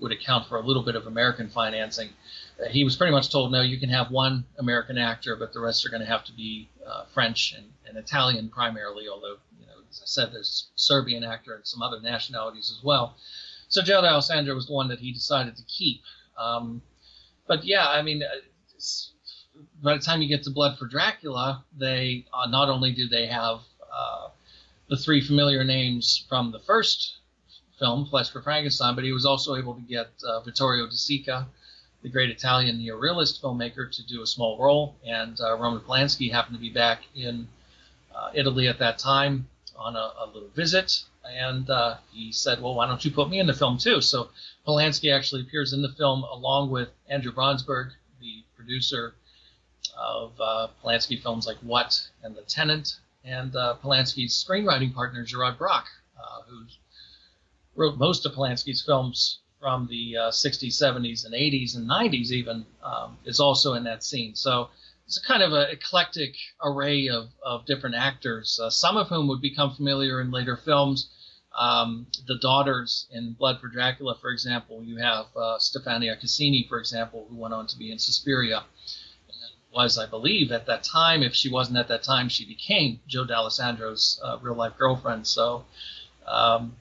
would account for a little bit of American financing. Uh, he was pretty much told, no, you can have one American actor, but the rest are going to have to be uh, French and, and Italian primarily. Although, you know, as I said, there's Serbian actor and some other nationalities as well. So Joe Dallesandro was the one that he decided to keep. Um, but yeah, I mean, uh, by the time you get to Blood for Dracula, they uh, not only do they have uh, the three familiar names from the first film, Flesh for Frankenstein, but he was also able to get uh, Vittorio De Sica, the great Italian neorealist filmmaker, to do a small role, and uh, Roman Polanski happened to be back in uh, Italy at that time on a, a little visit, and uh, he said, "Well, why don't you put me in the film too?" So Polanski actually appears in the film along with Andrew Braunsberg, the producer of uh, Polanski films like What and The Tenant, and uh, Polanski's screenwriting partner Gerard Brach, uh, who wrote most of Polanski's films from the 60s, uh, 70s, and 80s and 90s, even um, is also in that scene. So it's a kind of an eclectic array of, of different actors, uh, some of whom would become familiar in later films. Um, the daughters in Blood for Dracula, for example, you have uh, Stefania Casini, for example, who went on to be in Suspiria. Was, I believe, at that time, if she wasn't at that time, she became Joe Dallesandro's uh, real life girlfriend. So um,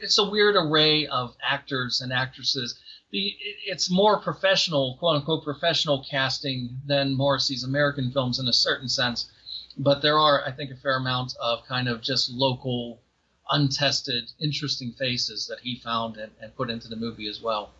it's a weird array of actors and actresses the it's more professional, quote unquote, professional casting than Morrissey's American films in a certain sense. But there are, I think, a fair amount of kind of just local, untested, interesting faces that he found and, and put into the movie as well.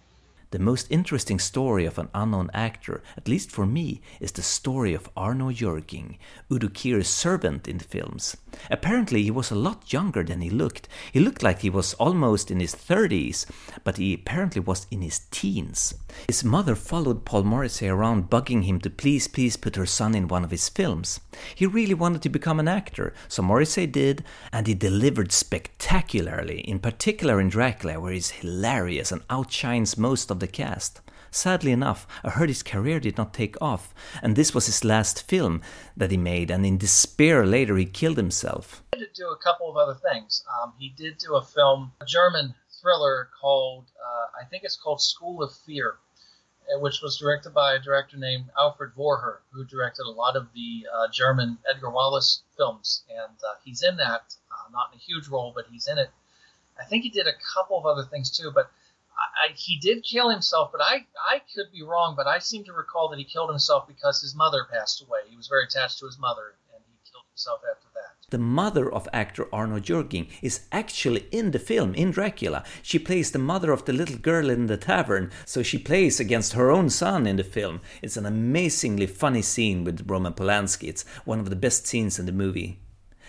The most interesting story of an unknown actor, at least for me, is the story of Arno Jürgen, Udo Kier's servant in the films. Apparently, he was a lot younger than he looked. He looked like he was almost in his 30s, but he apparently was in his teens. His mother followed Paul Morrissey around, bugging him to please, please put her son in one of his films. He really wanted to become an actor, so Morrissey did, and he delivered spectacularly, in particular in Dracula, where he's hilarious and outshines most of the the cast. Sadly enough, I heard his career did not take off, and this was his last film that he made, and in despair later he killed himself. He did do a couple of other things. Um, he did do a film, a German thriller called, uh, I think it's called School of Fear, uh, which was directed by a director named Alfred Vohrer, who directed a lot of the uh, German Edgar Wallace films. And uh, he's in that, uh, not in a huge role, but he's in it. I think he did a couple of other things too, but I, he did kill himself, but I, I could be wrong, but I seem to recall that he killed himself because his mother passed away. He was very attached to his mother, and he killed himself after that. The mother of actor Arno Jürgen is actually in the film, in Dracula. She plays the mother of the little girl in the tavern, so she plays against her own son in the film. It's an amazingly funny scene with Roman Polanski. It's one of the best scenes in the movie.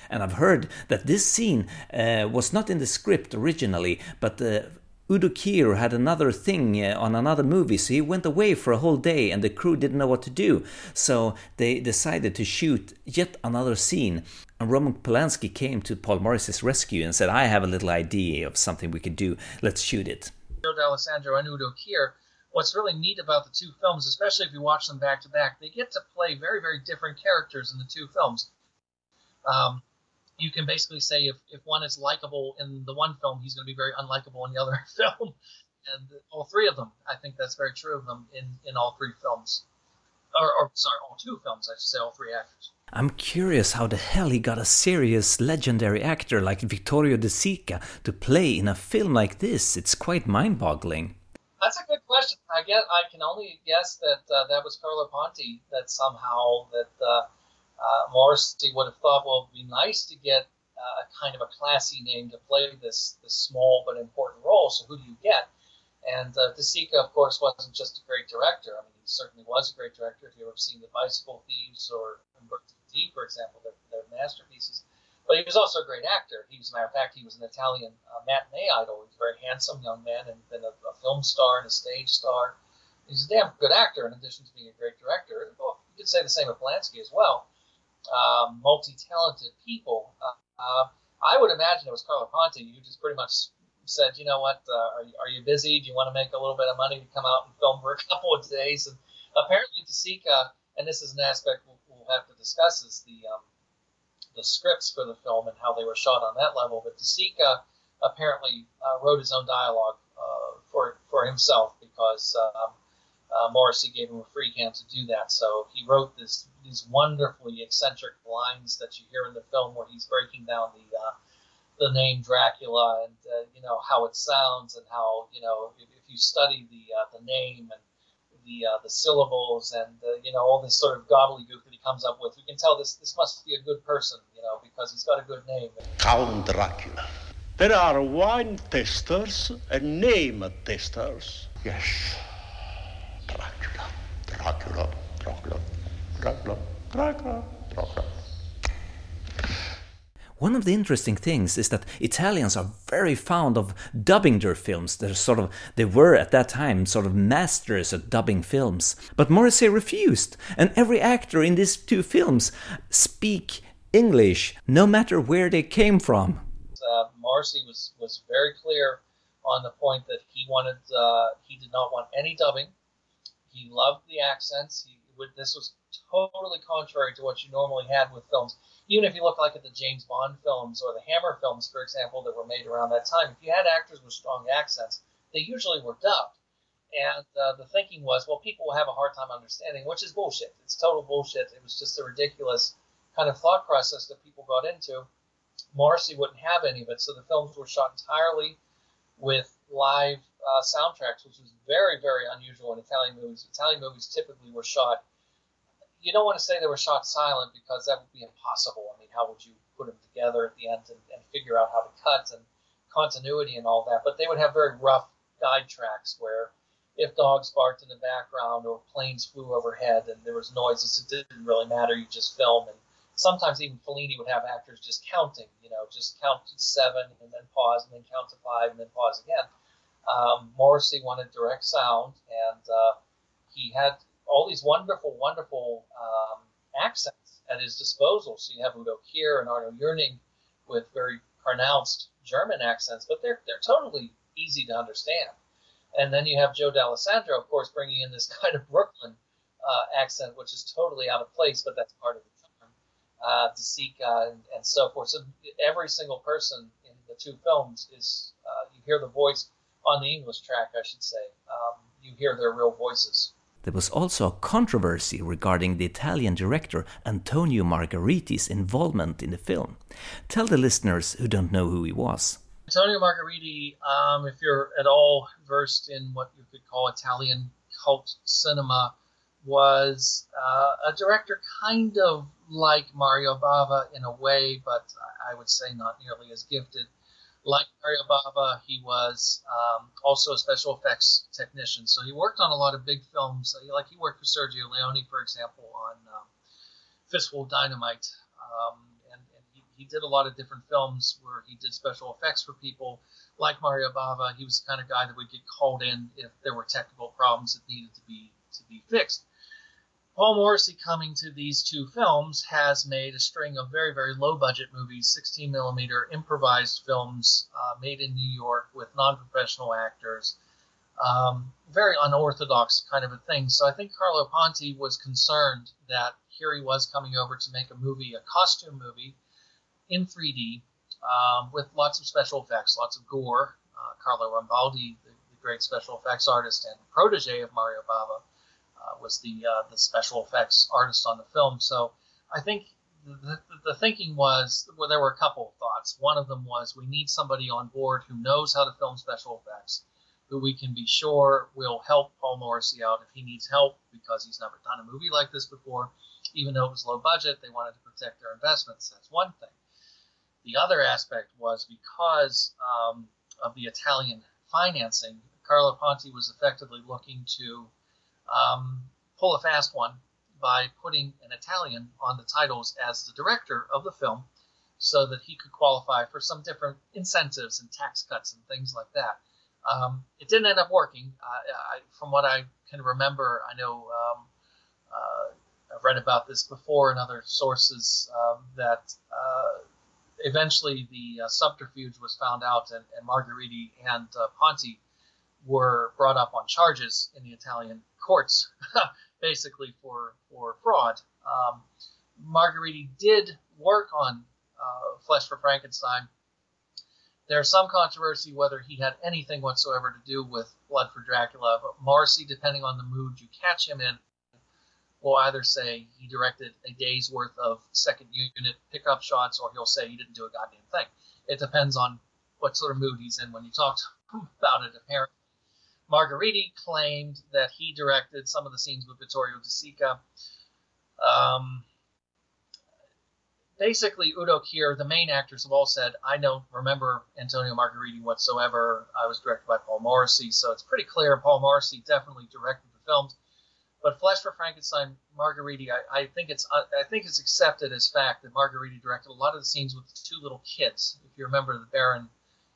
And I've heard that this scene uh, was not in the script originally, but uh, Udo Kier had another thing uh, on another movie, so he went away for a whole day and the crew didn't know what to do. So they decided to shoot yet another scene. And Roman Polanski came to Paul Morrissey's rescue and said, I have a little idea of something we could do. Let's shoot it. Joe Dallesandro and Udo Kier, what's really neat about the two films, especially if you watch them back to back, they get to play very, very different characters in the two films. Um, you can basically say if, if one is likable in the one film, he's going to be very unlikable in the other *laughs* film. And all three of them, I think that's very true of them in, in all three films. Or, or sorry, all two films, I should say, all three actors. I'm curious how the hell he got a serious legendary actor like Vittorio De Sica to play in a film like this. It's quite mind-boggling. That's a good question. I guess I can only guess that uh, that was Carlo Ponti. That somehow that uh, uh, Morrissey would have thought, well, it'd be nice to get uh, a kind of a classy name to play this this small but important role. So who do you get? And uh, De Sica, of course, wasn't just a great director. I mean, he certainly was a great director. If you've ever seen The Bicycle Thieves or of D, for example, they're, they're masterpieces. But he was also a great actor. He was, as a matter of fact, he was an Italian uh, matinee idol. He was a very handsome young man and been a, a, film star and a stage star. He's a damn good actor in addition to being a great director. Well, you could say the same of Polanski as well. Um, multi-talented people. Uh, uh, I would imagine it was Carlo Ponti who just pretty much said, you know what, uh, are, you, are you busy? Do you want to make a little bit of money to come out and film for a *laughs* couple of days? And apparently, De Sica, and this is an aspect we'll, we'll have to discuss, is the um, the scripts for the film and how they were shot on that level. But De Sica apparently uh, wrote his own dialogue uh, for for himself because um, uh, Morrissey gave him a free hand to do that. So he wrote this these wonderfully eccentric lines that you hear in the film where he's breaking down the uh, the name Dracula and uh, you know how it sounds and how you know if, if you study the uh, the name and the uh, the syllables and uh, you know all this sort of gobbledygook that he comes up with, you can tell this this must be a good person, you know, because he's got a good name. Count Dracula. There are wine testers and name testers. Yes, Dracula, Dracula, Dracula, Dracula, Dracula, Dracula. One of the interesting things is that Italians are very fond of dubbing their films. They're sort of they were at that time sort of masters at dubbing films. But Morrissey refused, and every actor in these two films speak English, no matter where they came from. Uh, Morrissey was was very clear on the point that he wanted uh, he did not want any dubbing. He loved the accents. He would, this was totally contrary to what you normally had with films even if you look like at the James Bond films or the Hammer films, for example, that were made around that time, if you had actors with strong accents, they usually were dubbed. And uh, the thinking was, well, people will have a hard time understanding, which is bullshit. It's total bullshit. It was just a ridiculous kind of thought process that people got into. Morrissey wouldn't have any of it, so the films were shot entirely with live uh, soundtracks, which was very, very unusual in Italian movies. Italian movies typically were shot you don't want to say they were shot silent because that would be impossible. I mean, how would you put them together at the end and, and figure out how to cut and continuity and all that? But they would have very rough guide tracks where if dogs barked in the background or planes flew overhead and there was noises, it didn't really matter. You just film. And sometimes even Fellini would have actors just counting, you know, just count to seven and then pause and then count to five and then pause again. Um, Morrissey wanted direct sound, and uh, he had all these wonderful, wonderful um, accents at his disposal. So you have Udo Kier and Arno Jürgen with very pronounced German accents, but they're they're totally easy to understand. And then you have Joe Dallesandro, of course, bringing in this *laughs* kind of Brooklyn uh, accent, which is totally out of place, but that's part of the charm. Uh, De Sica and, and so forth. So every single person in the two films is uh, you hear the voice on the English track, I should say. Um, you hear their real voices. There was also a controversy regarding the Italian director Antonio Margheriti's involvement in the film. Tell the listeners who don't know who he was. Antonio Margheriti, um, if you're at all versed in what you could call Italian cult cinema, was uh, a director kind of like Mario Bava in a way, but I would say not nearly as gifted like Mario Bava, he was um, also a special effects technician. So he worked on a lot of big films. Like he worked for Sergio Leone, for example, on um, Fistful Dynamite. Um, and, and he, he, did a lot of different films where he did special effects for people. Like Mario Bava, he was the kind of guy that would get called in if there were technical problems that needed to be to be fixed. Paul Morrissey coming to these two films has made a string of very, very low budget movies, 16 millimeter improvised films uh, made in New York with non professional actors. Um, very unorthodox kind of a thing. So I think Carlo Ponti was concerned that here he was coming over to make a movie, a costume movie in 3D um, with lots of special effects, lots of gore. Uh, Carlo Rambaldi, the, the, great special effects artist and protege of Mario Bava, uh, was the uh, the special effects artist on the film. So I think the, the thinking was well, there were a couple of thoughts. One of them was we need somebody on board who knows how to film special effects, who we can be sure will help Paul Morrissey out if he needs help because he's never done a movie like this before. Even though it was low budget, they wanted to protect their investments. That's one thing. The other aspect was because um, of the Italian financing, Carlo Ponti was effectively looking to um, pull a fast one by putting an Italian on the titles as the director of the film so that he could qualify for some different incentives and tax cuts and things like that. Um, it didn't end up working. Uh, I, from what I can remember, I know um, uh, I've read about this before in other sources um, that uh, eventually the uh, subterfuge was found out, and, and Margheriti and uh, Ponti were brought up on charges in the Italian courts, *laughs* basically for for fraud. Um, Margheriti did work on uh, Flesh for Frankenstein. There's some controversy whether he had anything whatsoever to do with Blood for Dracula, but Morrissey, depending on the mood you catch him in, will either say he directed a day's worth of second unit pickup shots or he'll say he didn't do a goddamn thing. It depends on what sort of mood he's in when you talk to *laughs* him about it, apparently. Margheriti claimed that he directed some of the scenes with Vittorio De Sica. Um, basically, Udo Kier, the main actors, have all said, I don't remember Antonio Margheriti whatsoever. I was directed by Paul Morrissey, so it's pretty clear Paul Morrissey definitely directed the films. But Flesh for Frankenstein, Margheriti, I, I think it's I think it's accepted as fact that Margheriti directed a lot of the scenes with the two little kids. If you remember, the Baron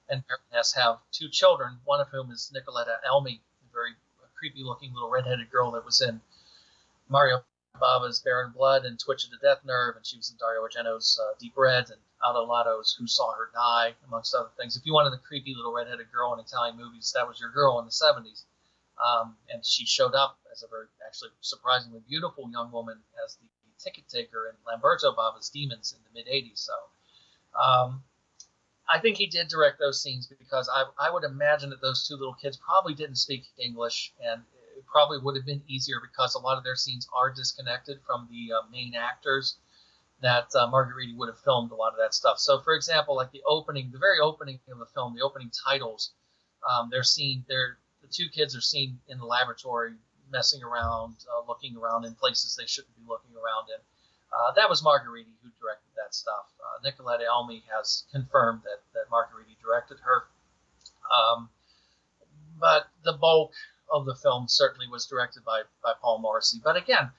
and Baroness have two children, one of whom is Nicoletta Elmi, a very creepy looking little redheaded girl that was in Mario Bava's Baron Blood and Twitch of the Death Nerve, and she was in Dario Argento's uh, Deep Red and Lado's Who Saw Her Die, amongst other things. If you wanted a creepy little redheaded girl in Italian movies, that was your girl in the 70s. Um, and she showed up as a very, actually, surprisingly beautiful young woman as the ticket taker in Lamberto Bava's Demons in the mid 80s. So um, I think he did direct those scenes because I, I would imagine that those two little kids probably didn't speak English, and it probably would have been easier because a lot of their scenes are disconnected from the uh, main actors. That uh, Margheriti would have filmed a lot of that stuff. So, for example, like the opening, the very opening of the film, the opening titles, um, they're seen. They're the two kids are seen in the laboratory messing around, uh, looking around in places they shouldn't be looking around in. Uh, that was Margheriti who directed that stuff. Uh, Nicoletta Elmi has confirmed that, that Margheriti directed her. Um, but the bulk of the film certainly was directed by, by Paul Morrissey. But again,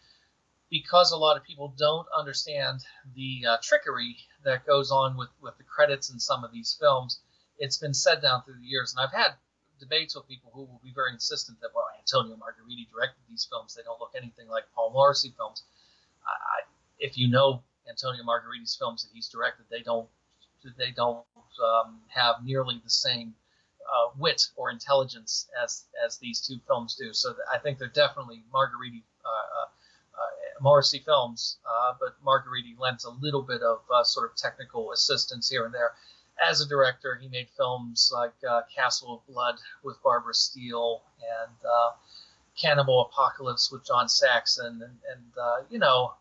because a lot of people don't understand the uh, trickery that goes on with, with the credits in some of these films, it's been said down through the years. And I've had debates with people who will be very insistent that, well, Antonio Margheriti directed these films. They don't look anything like Paul Morrissey films. I, if you know Antonio Margheriti's films that he's directed, they don't they don't um, have nearly the same uh, wit or intelligence as as these two films do. So I think they're definitely Margheriti uh, uh, uh Morrissey films, uh, but Margheriti lends a little bit of uh, sort of technical assistance here and there. As a director, he made films like Castle of Blood with Barbara Steele and Cannibal Apocalypse with John Saxon, and, and you know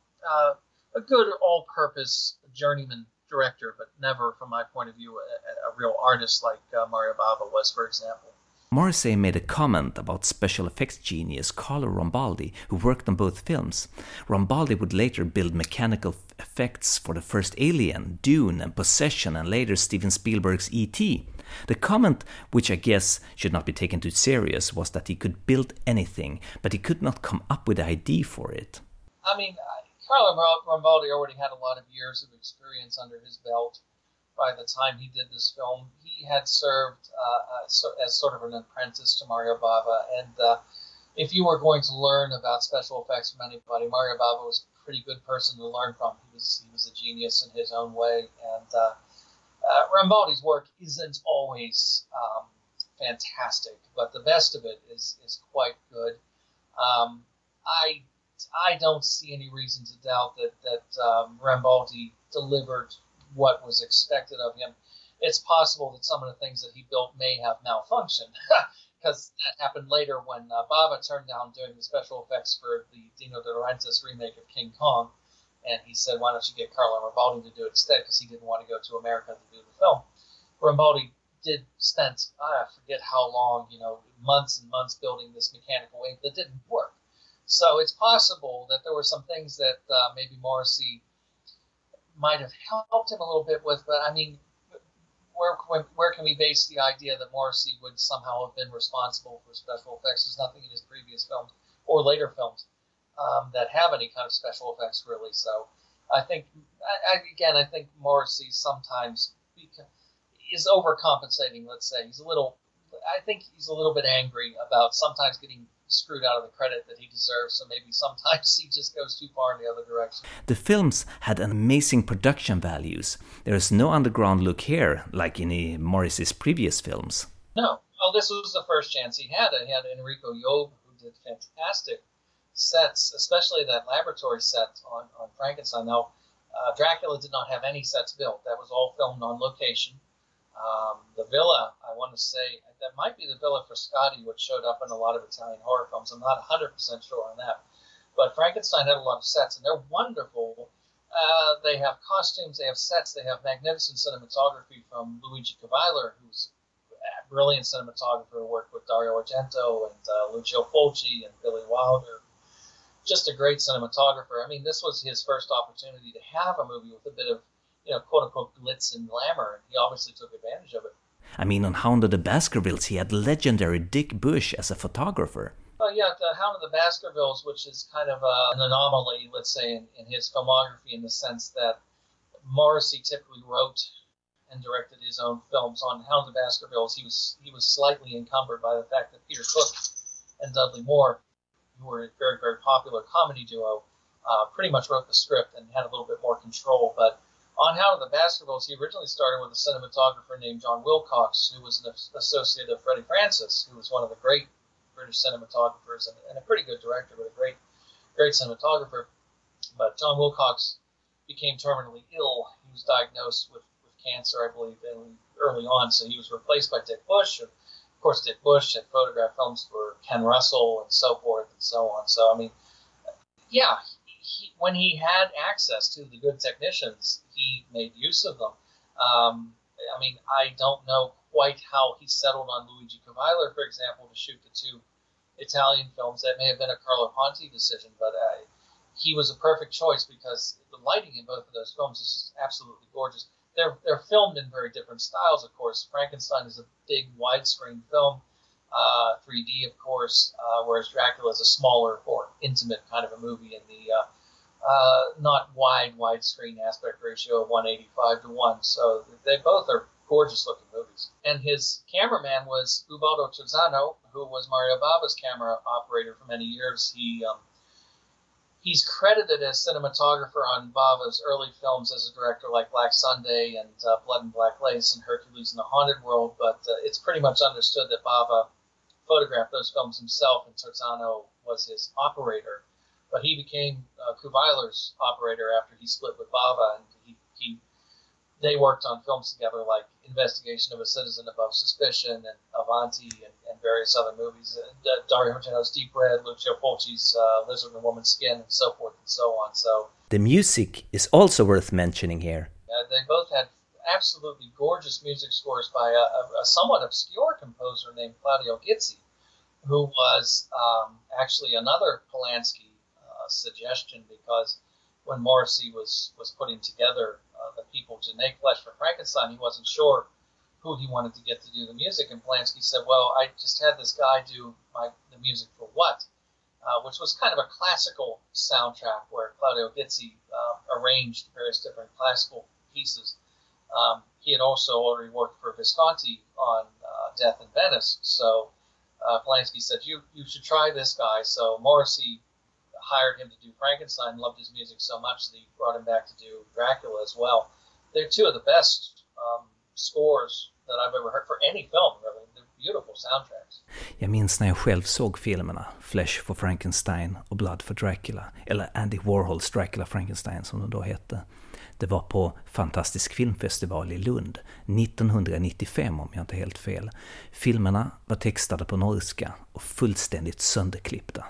a good all-purpose journeyman director, but never, from my point of view, a, a real artist like uh, Mario Bava was, for example. Morrissey made a comment about special effects genius Carlo Rambaldi, who worked on both films. Rambaldi would later build mechanical effects for the first Alien, Dune, and Possession, and later Steven Spielberg's E.T. The comment, which I guess should not be taken too serious, was that he could build anything, but he could not come up with the idea for it. I mean, Carlo Rambaldi already had a lot of years of experience under his belt by the time he did this film. He had served uh, as sort of an apprentice to Mario Bava, and uh, if you were going to learn about special effects from anybody, Mario Bava was a pretty good person to learn from. He was he was a genius in his own way, and uh, uh Rambaldi's work isn't always um, fantastic, but the best of it is is quite good. Um, I I don't see any reason to doubt that that um, Rambaldi delivered what was expected of him. It's possible that some of the things that he built may have malfunctioned, *laughs* because that happened later when uh, Bava turned down doing the special effects for the Dino De Laurentiis remake of King Kong, and he said, "Why don't you get Carlo Rambaldi to do it instead?" Because he didn't want to go to America to do the film. Rambaldi did spend I forget how long, you know, months and months building this mechanical ape that didn't work. So it's possible that there were some things that uh, maybe Morrissey might have helped him a little bit with, but I mean, where, where, can we base the idea that Morrissey would somehow have been responsible for special effects? There's nothing in his previous films or later films um, that have any kind of special effects really. So I think, I, I, again, I think Morrissey sometimes is overcompensating. Let's say he's a little. I think he's a little bit angry about sometimes getting screwed out of the credit that he deserves. So maybe sometimes *laughs* he just goes too far in the other direction. The films had amazing production values. There is no underground look here, like in Morrissey's previous films. No. Well, this was the first chance he had. He had Enrico Job, who did fantastic sets, especially that laboratory set on, on Frankenstein. Now, uh, Dracula did not have any sets built. That was all filmed on location. Um, the villa, I want to say, that might be the villa for Frascati, which showed up in a lot of Italian horror films. I'm not 100% sure on that. But Frankenstein had a lot of sets, and they're wonderful. Uh, they have costumes, they have sets, they have magnificent cinematography from Luigi Kuveiller, who's a brilliant cinematographer, who worked with Dario Argento and uh, Lucio Fulci and Billy Wilder. Just a great cinematographer. I mean, this was his first opportunity to have a movie with a bit of you know, quote unquote glitz and glamour, and he obviously took advantage of it. I mean, on Hound of the Baskervilles, he had legendary Dick Bush as a photographer. Oh yeah, the Hound of the Baskervilles, which is kind of uh, an anomaly, let's say, in, in his filmography, in the sense that Morrissey typically wrote and directed his own films. On Hound of the Baskervilles, he was he was slightly encumbered by the fact that Peter Cook and Dudley Moore, who were a very very popular comedy duo, uh, pretty much wrote the script and had a little bit more control. But on Hound of the Baskervilles, he originally started with a cinematographer named John Wilcox, who was an associate of Freddie Francis, who was one of the great British cinematographers and, and a pretty good director, but a great, great cinematographer. But John Wilcox became terminally ill. He was diagnosed with, with cancer, I believe, early on, so he was replaced by Dick Bush. Of course, Dick Bush had photographed films for Ken Russell and so forth and so on. So, I mean, yeah, he, when he had access to the good technicians, he made use of them. Um, I mean, I don't know quite how he settled on Luigi Kuveiller, for example, to shoot the two Italian films. That may have been a Carlo Ponti decision, but uh, he was a perfect choice because the lighting in both of those films is absolutely gorgeous. They're, they're filmed in very different styles, of course. Frankenstein is a big widescreen film, uh, 3D, of course, uh, whereas Dracula is a smaller, more intimate kind of a movie in the uh, not wide widescreen aspect ratio of 185 to 1. So they both are gorgeous looking movies. And his cameraman was Ubaldo Terzano, who was Mario Bava's camera operator for many years. He um, he's credited as cinematographer on Bava's early films as a director, like Black Sunday and uh, Blood and Black Lace and Hercules in the Haunted World. But uh, it's pretty much understood that Bava photographed those films himself, and Terzano was his operator. But he became uh, Kuveiller's operator after he split with Bava, and he, he they worked on films together like Investigation of a Citizen Above Suspicion and Avanti and, and various other movies. And, uh, Dario Argento's Deep Red, Lucio Fulci's uh, Lizard in a Woman's Skin, and so forth and so on. So the music is also worth mentioning here. Uh, they both had absolutely gorgeous music scores by a, a, a somewhat obscure composer named Claudio Gizzi, who was um, actually another Polanski suggestion because when Morrissey was was putting together uh, the people to make Flesh for Frankenstein, he wasn't sure who he wanted to get to do the music, and Polanski said, "Well, I just had this guy do my the music for what." Uh, which was kind of a classical soundtrack where Claudio Gizzi uh, arranged various different classical pieces. Um, he had also already worked for Visconti on uh, Death in Venice, so uh, Polanski said, "You you should try this guy." So Morrissey hired him to do Frankenstein, loved his music so much that he brought him back to do Dracula as well. They're two of the best um, scores that I've ever heard for any film, really. They're beautiful soundtracks. Jag minns när jag själv såg filmerna Flesh for Frankenstein och Blood for Dracula, eller Andy Warhols Dracula Frankenstein som de då hette. Det var på Fantastisk filmfestival i Lund 1995 om jag inte helt fel. Filmerna var textade på norska och fullständigt sönderklippta.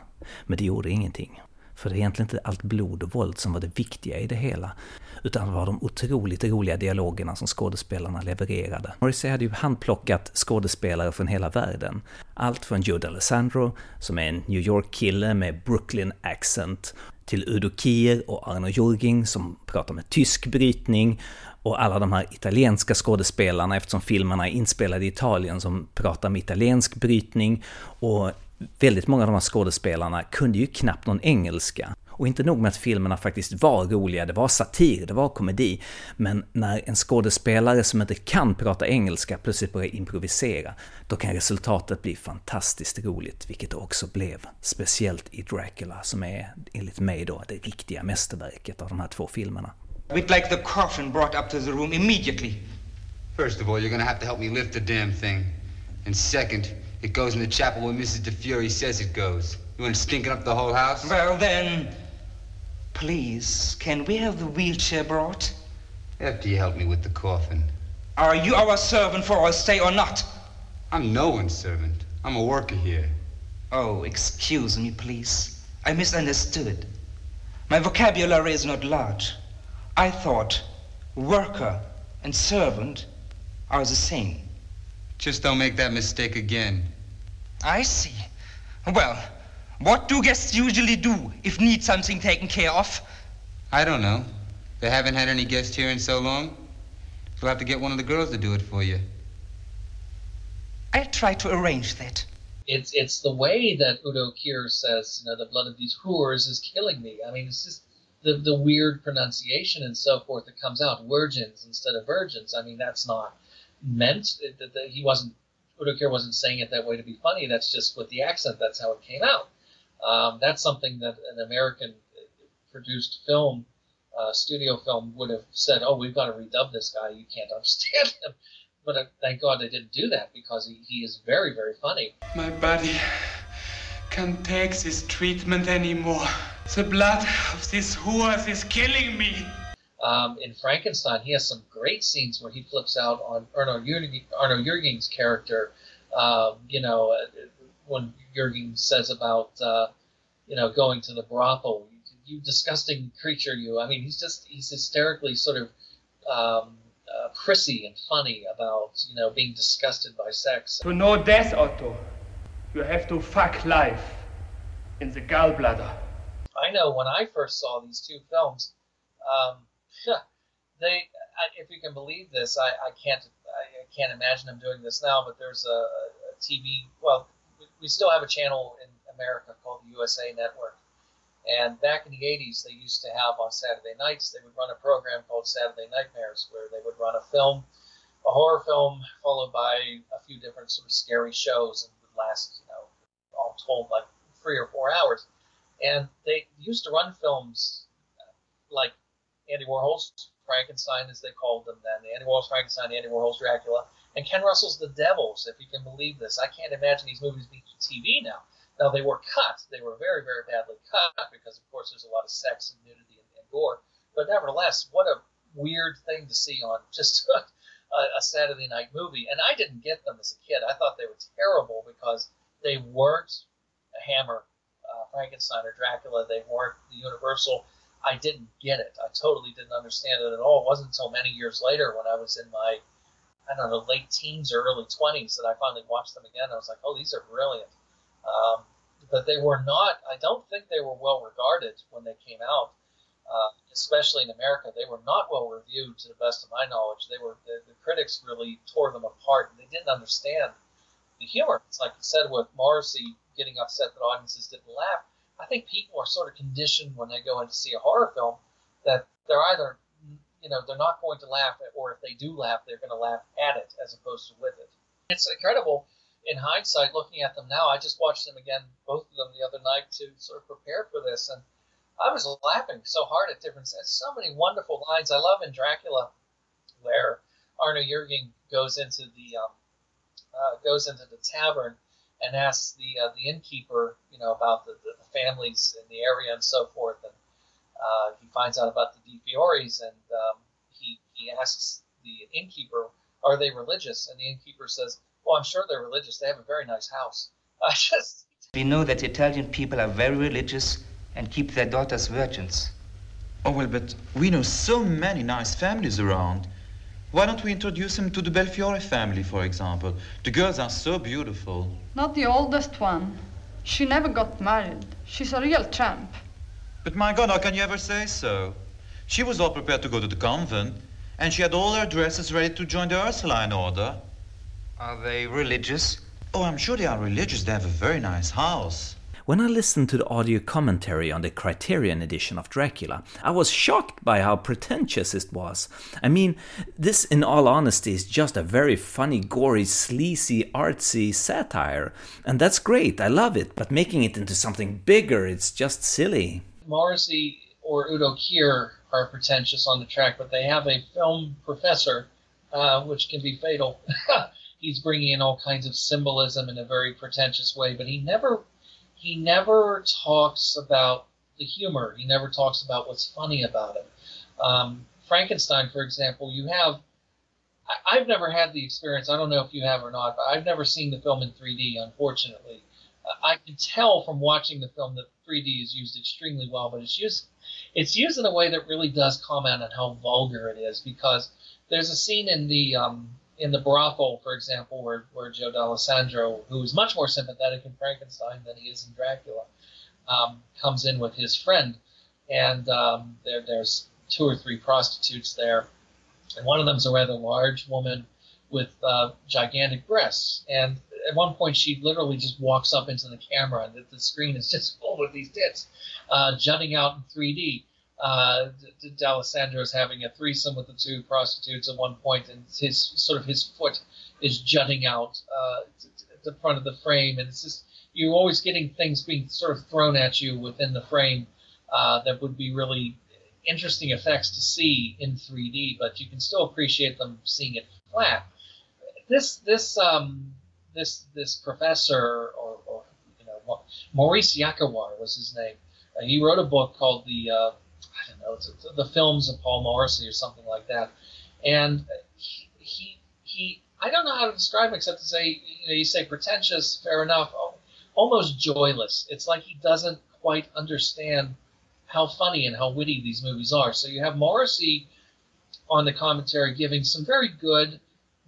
Men det gjorde ingenting. För det är egentligen inte allt blod och våld som var det viktiga i det hela, utan det var de otroligt roliga dialogerna som skådespelarna levererade. Morrissey hade ju handplockat skådespelare från hela världen. Allt från Jude Alessandro, som är en New York-kille med Brooklyn accent, till Udo Kier och Arno Jorging som pratar med tysk brytning och alla de här italienska skådespelarna eftersom filmerna är inspelade i Italien som pratar med italiensk brytning och väldigt många av de här skådespelarna kunde ju knappt någon engelska. Och inte nog med att filmerna faktiskt var roliga, det var satir, det var komedi, men när en skådespelare som inte kan prata engelska plötsligt börjar improvisera, då kan resultatet bli fantastiskt roligt, vilket det också blev. Speciellt i Dracula, som är enligt mig då det riktiga mästerverket av de här två filmerna. We'd like the coffin brought up to the room immediately. First of all, you're gonna have to help me lift the damn thing. And second, it goes in the chapel where Mrs. Di Fiori says it goes. You want it stinking up the whole house? Well, then, please, can we have the wheelchair brought? After you help me with the coffin. Are you our servant for our stay or not? I'm no one's servant. I'm a worker here. Oh, excuse me, please. I misunderstood. My vocabulary is not large. I thought worker and servant are the same. Just don't make that mistake again. I see. Well, what do guests usually do if need something taken care of? I don't know. They haven't had any guests here in so long. You'll have to get one of the girls to do it for you. I'll try to arrange that. It's it's the way that Udo Kier says, you know, the blood of these whores is killing me. I mean, it's just the, the weird pronunciation and so forth that comes out, virgins instead of virgins. I mean, that's not meant that, that he wasn't Udo Kier wasn't saying it that way to be funny. That's just with the accent. That's how it came out. Um, that's something that an American produced film, uh, studio film, would have said, "Oh, we've got to redub this guy. You can't understand him." But uh, thank God they didn't do that because he, he is very very funny. My body can't take this treatment anymore. The blood of these whores is killing me. Um, in Frankenstein, he has some great scenes where he flips out on Arno, Jürgen, Arno Jürgen's character. Um, you know, uh, when Jürgen says about, uh, you know, going to the brothel, you, you, disgusting creature, you. I mean, he's just, he's hysterically sort of um, uh, prissy and funny about, you know, being disgusted by sex. To know death, Otto, you have to fuck life in the gallbladder. I know when I first saw these two films, um, *laughs* they, if you can believe this, I, I can't, I can't imagine them doing this now. But there's a, a TV. Well, we still have a channel in America called the USA Network. And back in the 80s, they used to have on Saturday nights, they would run a program called Saturday Nightmares, where they would run a film, a horror film, followed by a few different sort of scary shows, and would last, you know, all told like three or four hours and they used to run films like Andy Warhol's Frankenstein, as they called them then, Andy Warhol's Frankenstein, Andy Warhol's Dracula, and Ken Russell's The Devils, if you can believe this. I can't imagine these movies being TV now. Now, they were cut. They were very, very badly cut because, of course, there's a lot of sex and nudity and, and gore. But nevertheless, what a weird thing to see on *laughs* just a, a Saturday night movie. And I didn't get them as a kid. I thought they were terrible because they weren't a Hammer uh, Frankenstein or Dracula. They weren't the Universal. I didn't get it. I totally didn't understand it at all. It wasn't until many years later when I was in my, I don't know, late teens or early 20s that I finally watched them again. I was like, oh, these are brilliant. Um, but they were not, I don't think they were well regarded when they came out, uh, especially in America. They were not well reviewed to the best of my knowledge. They were, the, the critics really tore them apart and they didn't understand the humor. It's like you said with Morrissey getting upset that audiences didn't laugh. I think people are sort of conditioned when they go in to see a horror film that they're either, you know, they're not going to laugh, or if they do laugh, they're going to laugh at it as opposed to with it. It's incredible in hindsight looking at them now. I just watched them again, both of them the other night to sort of prepare for this, and I was laughing so hard at different. So many wonderful lines. I love in Dracula where Arno Jürgen goes into the um, uh, goes into the tavern and asks the uh, the innkeeper, you know, about the, the, the, families in the area and so forth. And uh, he finds out about the Di Fioris, and um, he he asks the innkeeper, "Are they religious?" And the innkeeper says, "Well, I'm sure they're religious. They have a very nice house." *laughs* I just we know that Italian people are very religious and keep their daughters virgins. Oh, well, but we know so many nice families around. Why don't we introduce him to the Belfiore family, for example? The girls are so beautiful. Not the oldest one. She never got married. She's a real tramp. But my God, how can you ever say so? She was all prepared to go to the convent, and she had all her dresses ready to join the Ursuline order. Are they religious? Oh, I'm sure they are religious. They have a very nice house. When I listened to the audio commentary on the Criterion edition of Dracula, I was shocked by how pretentious it was. I mean, this, in all honesty, is just a very funny, gory, sleazy, artsy satire. And that's great, I love it, but making it into something bigger, it's just silly. Morrissey or Udo Kier are pretentious on the track, but they have a film professor, uh, which can be fatal. *laughs* He's bringing in all kinds of symbolism in a very pretentious way, but he never he never talks about the humor. He never talks about what's funny about it. Um, Frankenstein, for example, you have. I, I've never had the experience. I don't know if you have or not, but I've never seen the film in 3D. Unfortunately, uh, I can tell from watching the film that 3D is used extremely well, but it's used it's used in a way that really does comment on how vulgar it is because there's a scene in the um, in the brothel, for example, where, where Joe Dallesandro, who is much more sympathetic in Frankenstein than he is in Dracula, um, comes in with his friend, and um, there, there's two or three prostitutes there, and one of them's a rather large woman with uh, gigantic breasts, and at one point she literally just walks up into the camera, and the, the screen is just *laughs* full with these tits uh, jutting out in 3D uh, Dallesandro is having a threesome with the two prostitutes at one point, and his sort of his foot is jutting out uh, at the front of the frame, and it's just you're always getting things being sort of thrown at you within the frame uh, that would be really interesting effects to see in 3D, but you can still appreciate them seeing it flat. This this um, this this professor or, or you know Maurice Yacowar was his name. Uh, he wrote a book called the uh, I don't know, it's, the films of Paul Morrissey or something like that. And he, he, he, I don't know how to describe him except to say, you know, you say pretentious, fair enough, almost joyless. It's like he doesn't quite understand how funny and how witty these movies are. So you have Morrissey on the commentary giving some very good,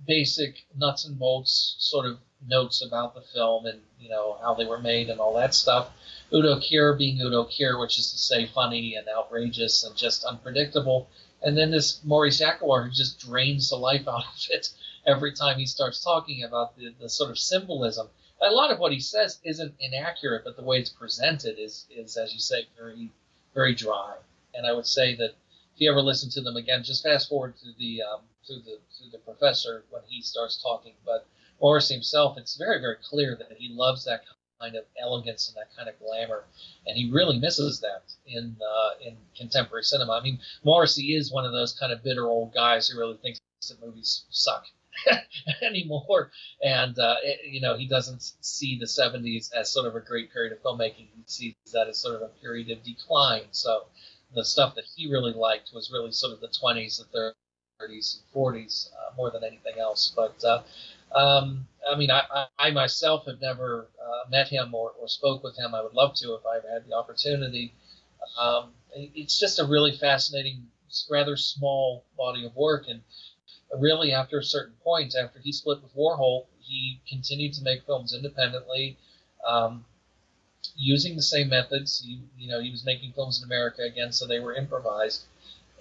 basic nuts and bolts sort of notes about the film and you know how they were made and all that stuff. Udo Kier being Udo Kier, which is to say funny and outrageous and just unpredictable. And then this Maurice Yacowar who just drains the life out of it every time he starts talking about the, the sort of symbolism. A lot of what he says isn't inaccurate, but the way it's presented is, is as you say, very, very dry. And I would say that if you ever listen to them again, just fast forward to the um, to the to the professor when he starts talking. But Morris himself, it's very very clear that he loves that kind of elegance and that kind of glamour, and he really misses that in uh, in contemporary cinema. I mean, Morrissey is one of those kind of bitter old guys who really thinks that movies suck *laughs* anymore, and uh, it, you know he doesn't see the '70s as sort of a great period of filmmaking. He sees that as sort of a period of decline. So the stuff that he really liked was really sort of the 20s, the 30s, and 40s uh, more than anything else. But uh, um, I mean, I, I, myself have never uh, met him or, or spoke with him. I would love to if I had the opportunity. Um, it's just a really fascinating, rather small body of work. And really, after a certain point, after he split with Warhol, he continued to make films independently. Um, using the same methods, he, you know, he was making films in America again, so they were improvised,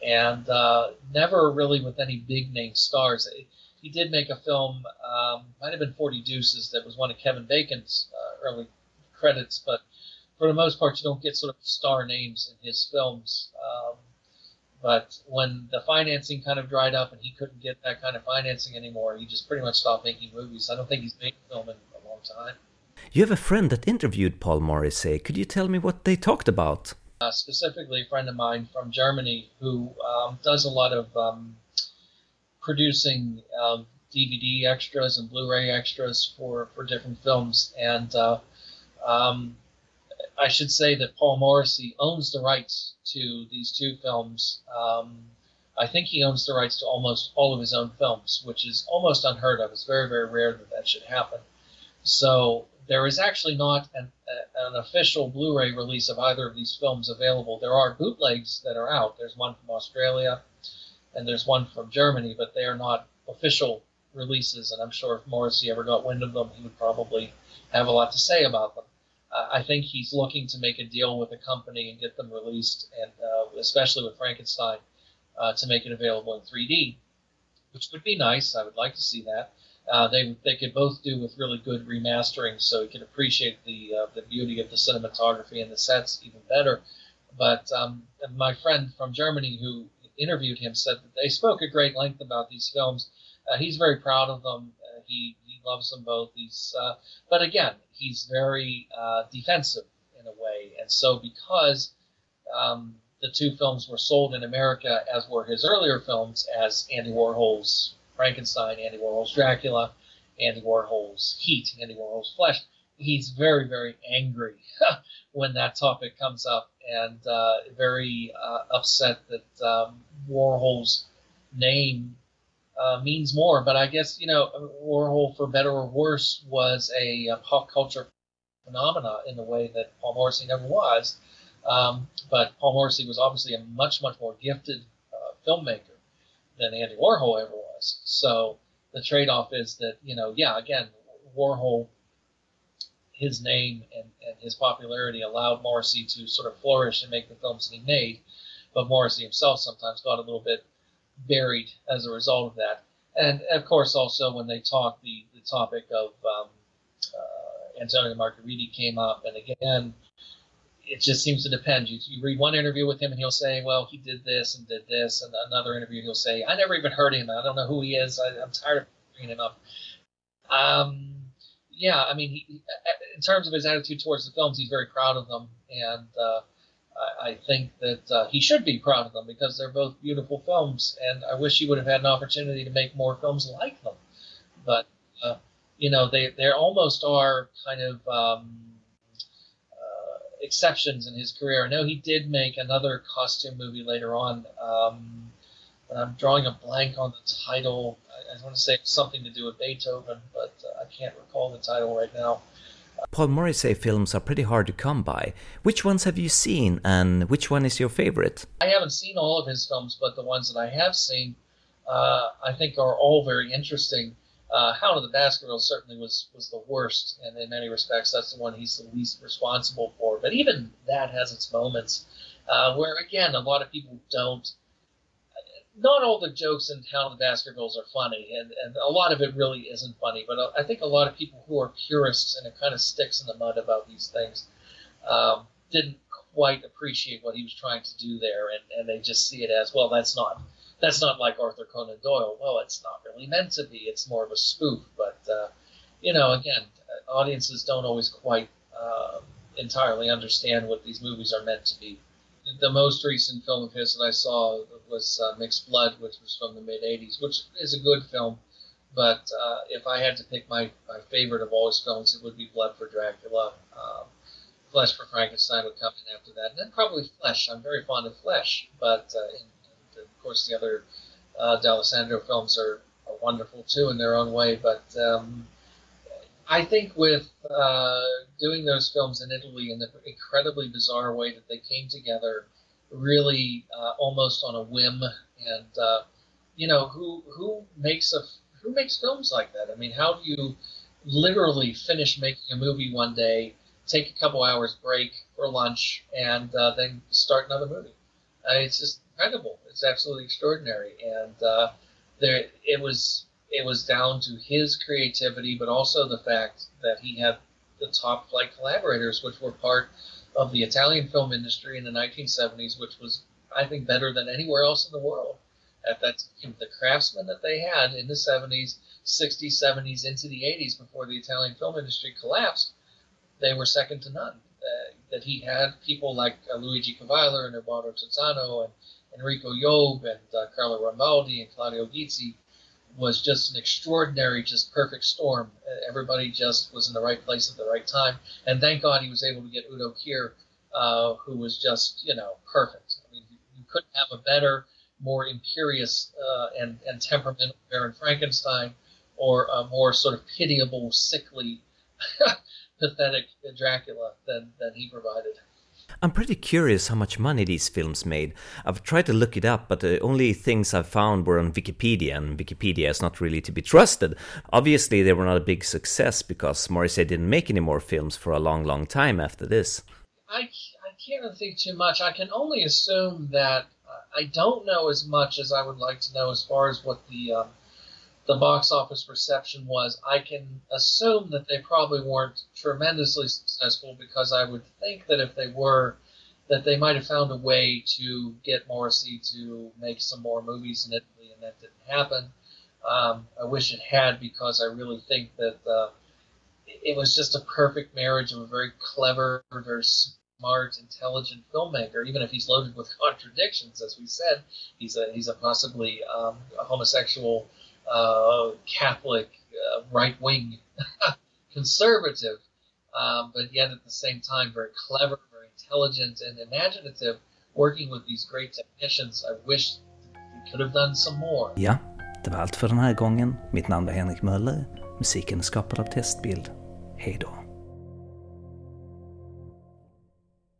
and uh, never really with any big name stars. It, he did make a film, um, might have been Forty Deuces, that was one of Kevin Bacon's uh, early credits, but for the most part, you don't get sort of star names in his films. Um, but when the financing kind of dried up and he couldn't get that kind of financing anymore, he just pretty much stopped making movies. I don't think he's made a film in a long time. You have a friend that interviewed Paul Morrissey. Could you tell me what they talked about? Uh, specifically, a friend of mine from Germany who um, does a lot of um, producing uh, um, DVD extras and Blu-ray extras for for different films, and uh, um, I should say that Paul Morrissey owns the rights to these two films. Um, I think he owns the rights to almost all of his own films, which is almost unheard of. It's very very rare that that should happen. So There is actually not an, a, an official Blu-ray release of either of these films available. There are bootlegs that are out. There's one from Australia, and there's one from Germany, but they are not official releases. And I'm sure if Morrissey ever got wind of them, he would probably have a lot to say about them. Uh, I think he's looking to make a deal with a company and get them released, and uh, especially with Frankenstein, uh, to make it available in 3D, which would be nice. I would like to see that. Uh, they they could both do with really good remastering, so you can appreciate the uh, the beauty of the cinematography and the sets even better. But um, my friend from Germany who interviewed him said that they spoke at great length about these films. Uh, he's very proud of them. Uh, he he loves them both. He's uh, but again he's very uh, defensive in a way, and so because um, the two films were sold in America as were his earlier films as Andy Warhol's Frankenstein, Andy Warhol's Dracula, Andy Warhol's Heat, Andy Warhol's Flesh. He's very, very angry *laughs* when that topic comes up and uh, very uh, upset that um, Warhol's name uh, means more. But I guess, you know, Warhol, for better or worse, was a, a pop culture phenomena in the way that Paul Morrissey never was. Um, but Paul Morrissey was obviously a much, much more gifted uh, filmmaker than Andy Warhol ever was. So the trade off is that, you know, yeah, again, Warhol, his name and, and his popularity allowed Morrissey to sort of flourish and make the films that he made. But Morrissey himself sometimes got a little bit buried as a result of that. And of course, also when they talked, the, the topic of um, uh, Antonio Margheriti came up. And again, it just seems to depend. You, you read one interview with him, and he'll say, "Well, he did this and did this," and another interview he'll say, "I never even heard him. I don't know who he is. I, am tired of bringing him up." Um, yeah, I mean, he, in terms of his attitude towards the films, he's very proud of them, and uh, I, I, think that uh, he should be proud of them because they're both beautiful films. And I wish he would have had an opportunity to make more films like them, but uh, you know, they they almost are kind of. Um, exceptions in his career. I know he did make another costume movie later on, um, but I'm drawing a blank on the title. I, want to say something to do with Beethoven, but uh, I can't recall the title right now. Paul Morrissey films are pretty hard to come by. Which ones have you seen, and which one is your favorite? I haven't seen all of his films, but the ones that I have seen, uh, I think are all very interesting. Uh, Hound of the Baskervilles certainly was was the worst, and in many respects, that's the one he's the least responsible for. But even that has its moments uh, where, again, a lot of people don't. Not all the jokes in Hound of the Baskervilles are funny, and, and a lot of it really isn't funny. But I think a lot of people who are purists and it kind of sticks in the mud about these things um, didn't quite appreciate what he was trying to do there, and, and they just see it as well. That's not that's not like Arthur Conan Doyle. Well, it's not really meant to be. It's more of a spoof. But uh, you know, again, audiences don't always quite uh, entirely understand what these movies are meant to be. The most recent film of his that I saw was uh, Mixed Blood, which was from the mid '80s, which is a good film. But uh, if I had to pick my, my favorite of all his films, it would be Blood for Dracula. Um, Flesh for Frankenstein would come in after that, and then probably Flesh. I'm very fond of Flesh, but uh, of course, the other uh, Dallesandro films are, are, wonderful too in their own way. But um, I think with uh, doing those films in Italy in the incredibly bizarre way that they came together, really uh, almost on a whim, and uh, you know who who makes a who makes films like that? I mean, how do you literally finish making a movie one day, take a couple hours break for lunch, and uh, then start another movie? Uh, it's just incredible. It's absolutely extraordinary, and uh, there it was it was down to his creativity, but also the fact that he had the top flight collaborators, which were part of the Italian film industry in the 1970s, which was I think better than anywhere else in the world at that time. The craftsmen that they had in the 70s, 60s, 70s, into the 80s before the Italian film industry collapsed, they were second to none. Uh, that he had people like uh, Luigi Kuveiller and Ubaldo Terzano and Enrico Job and uh, Carlo Rambaldi and Claudio Gizzi was just an extraordinary, just perfect storm. Everybody just was in the right place at the right time, and thank God he was able to get Udo Kier, uh, who was just you know perfect. I mean, you couldn't have a better, more imperious uh, and and temperamental Baron Frankenstein, or a more sort of pitiable, sickly *laughs* pathetic Dracula than than he provided. I'm pretty curious how much money these films made. I've tried to look it up, but the only things I've found were on Wikipedia, and Wikipedia is not really to be trusted. Obviously, they were not a big success because Morrissey didn't make any more films for a long, long time after this. I, I can't think too much. I can only assume that uh, I don't know as much as I would like to know as far as what the um, the box office reception was. I can assume that they probably weren't tremendously successful because I would think that if they were, that they might have found a way to get Morrissey to make some more movies in Italy, and that didn't happen. Um, I wish it had because I really think that uh, it was just a perfect marriage of a very clever, very smart, intelligent filmmaker. Even if he's loaded with *laughs* contradictions, as we said, he's a he's a possibly um, a homosexual uh, Catholic, uh, right wing *laughs* conservative, um, but yet at the same time very clever, very intelligent, and imaginative, working with these great technicians. I wish we could have done some more. Ja, det var allt för den här gången. Mitt namn är Henrik Möller. Musiken är skapad av Testbild. Hej då.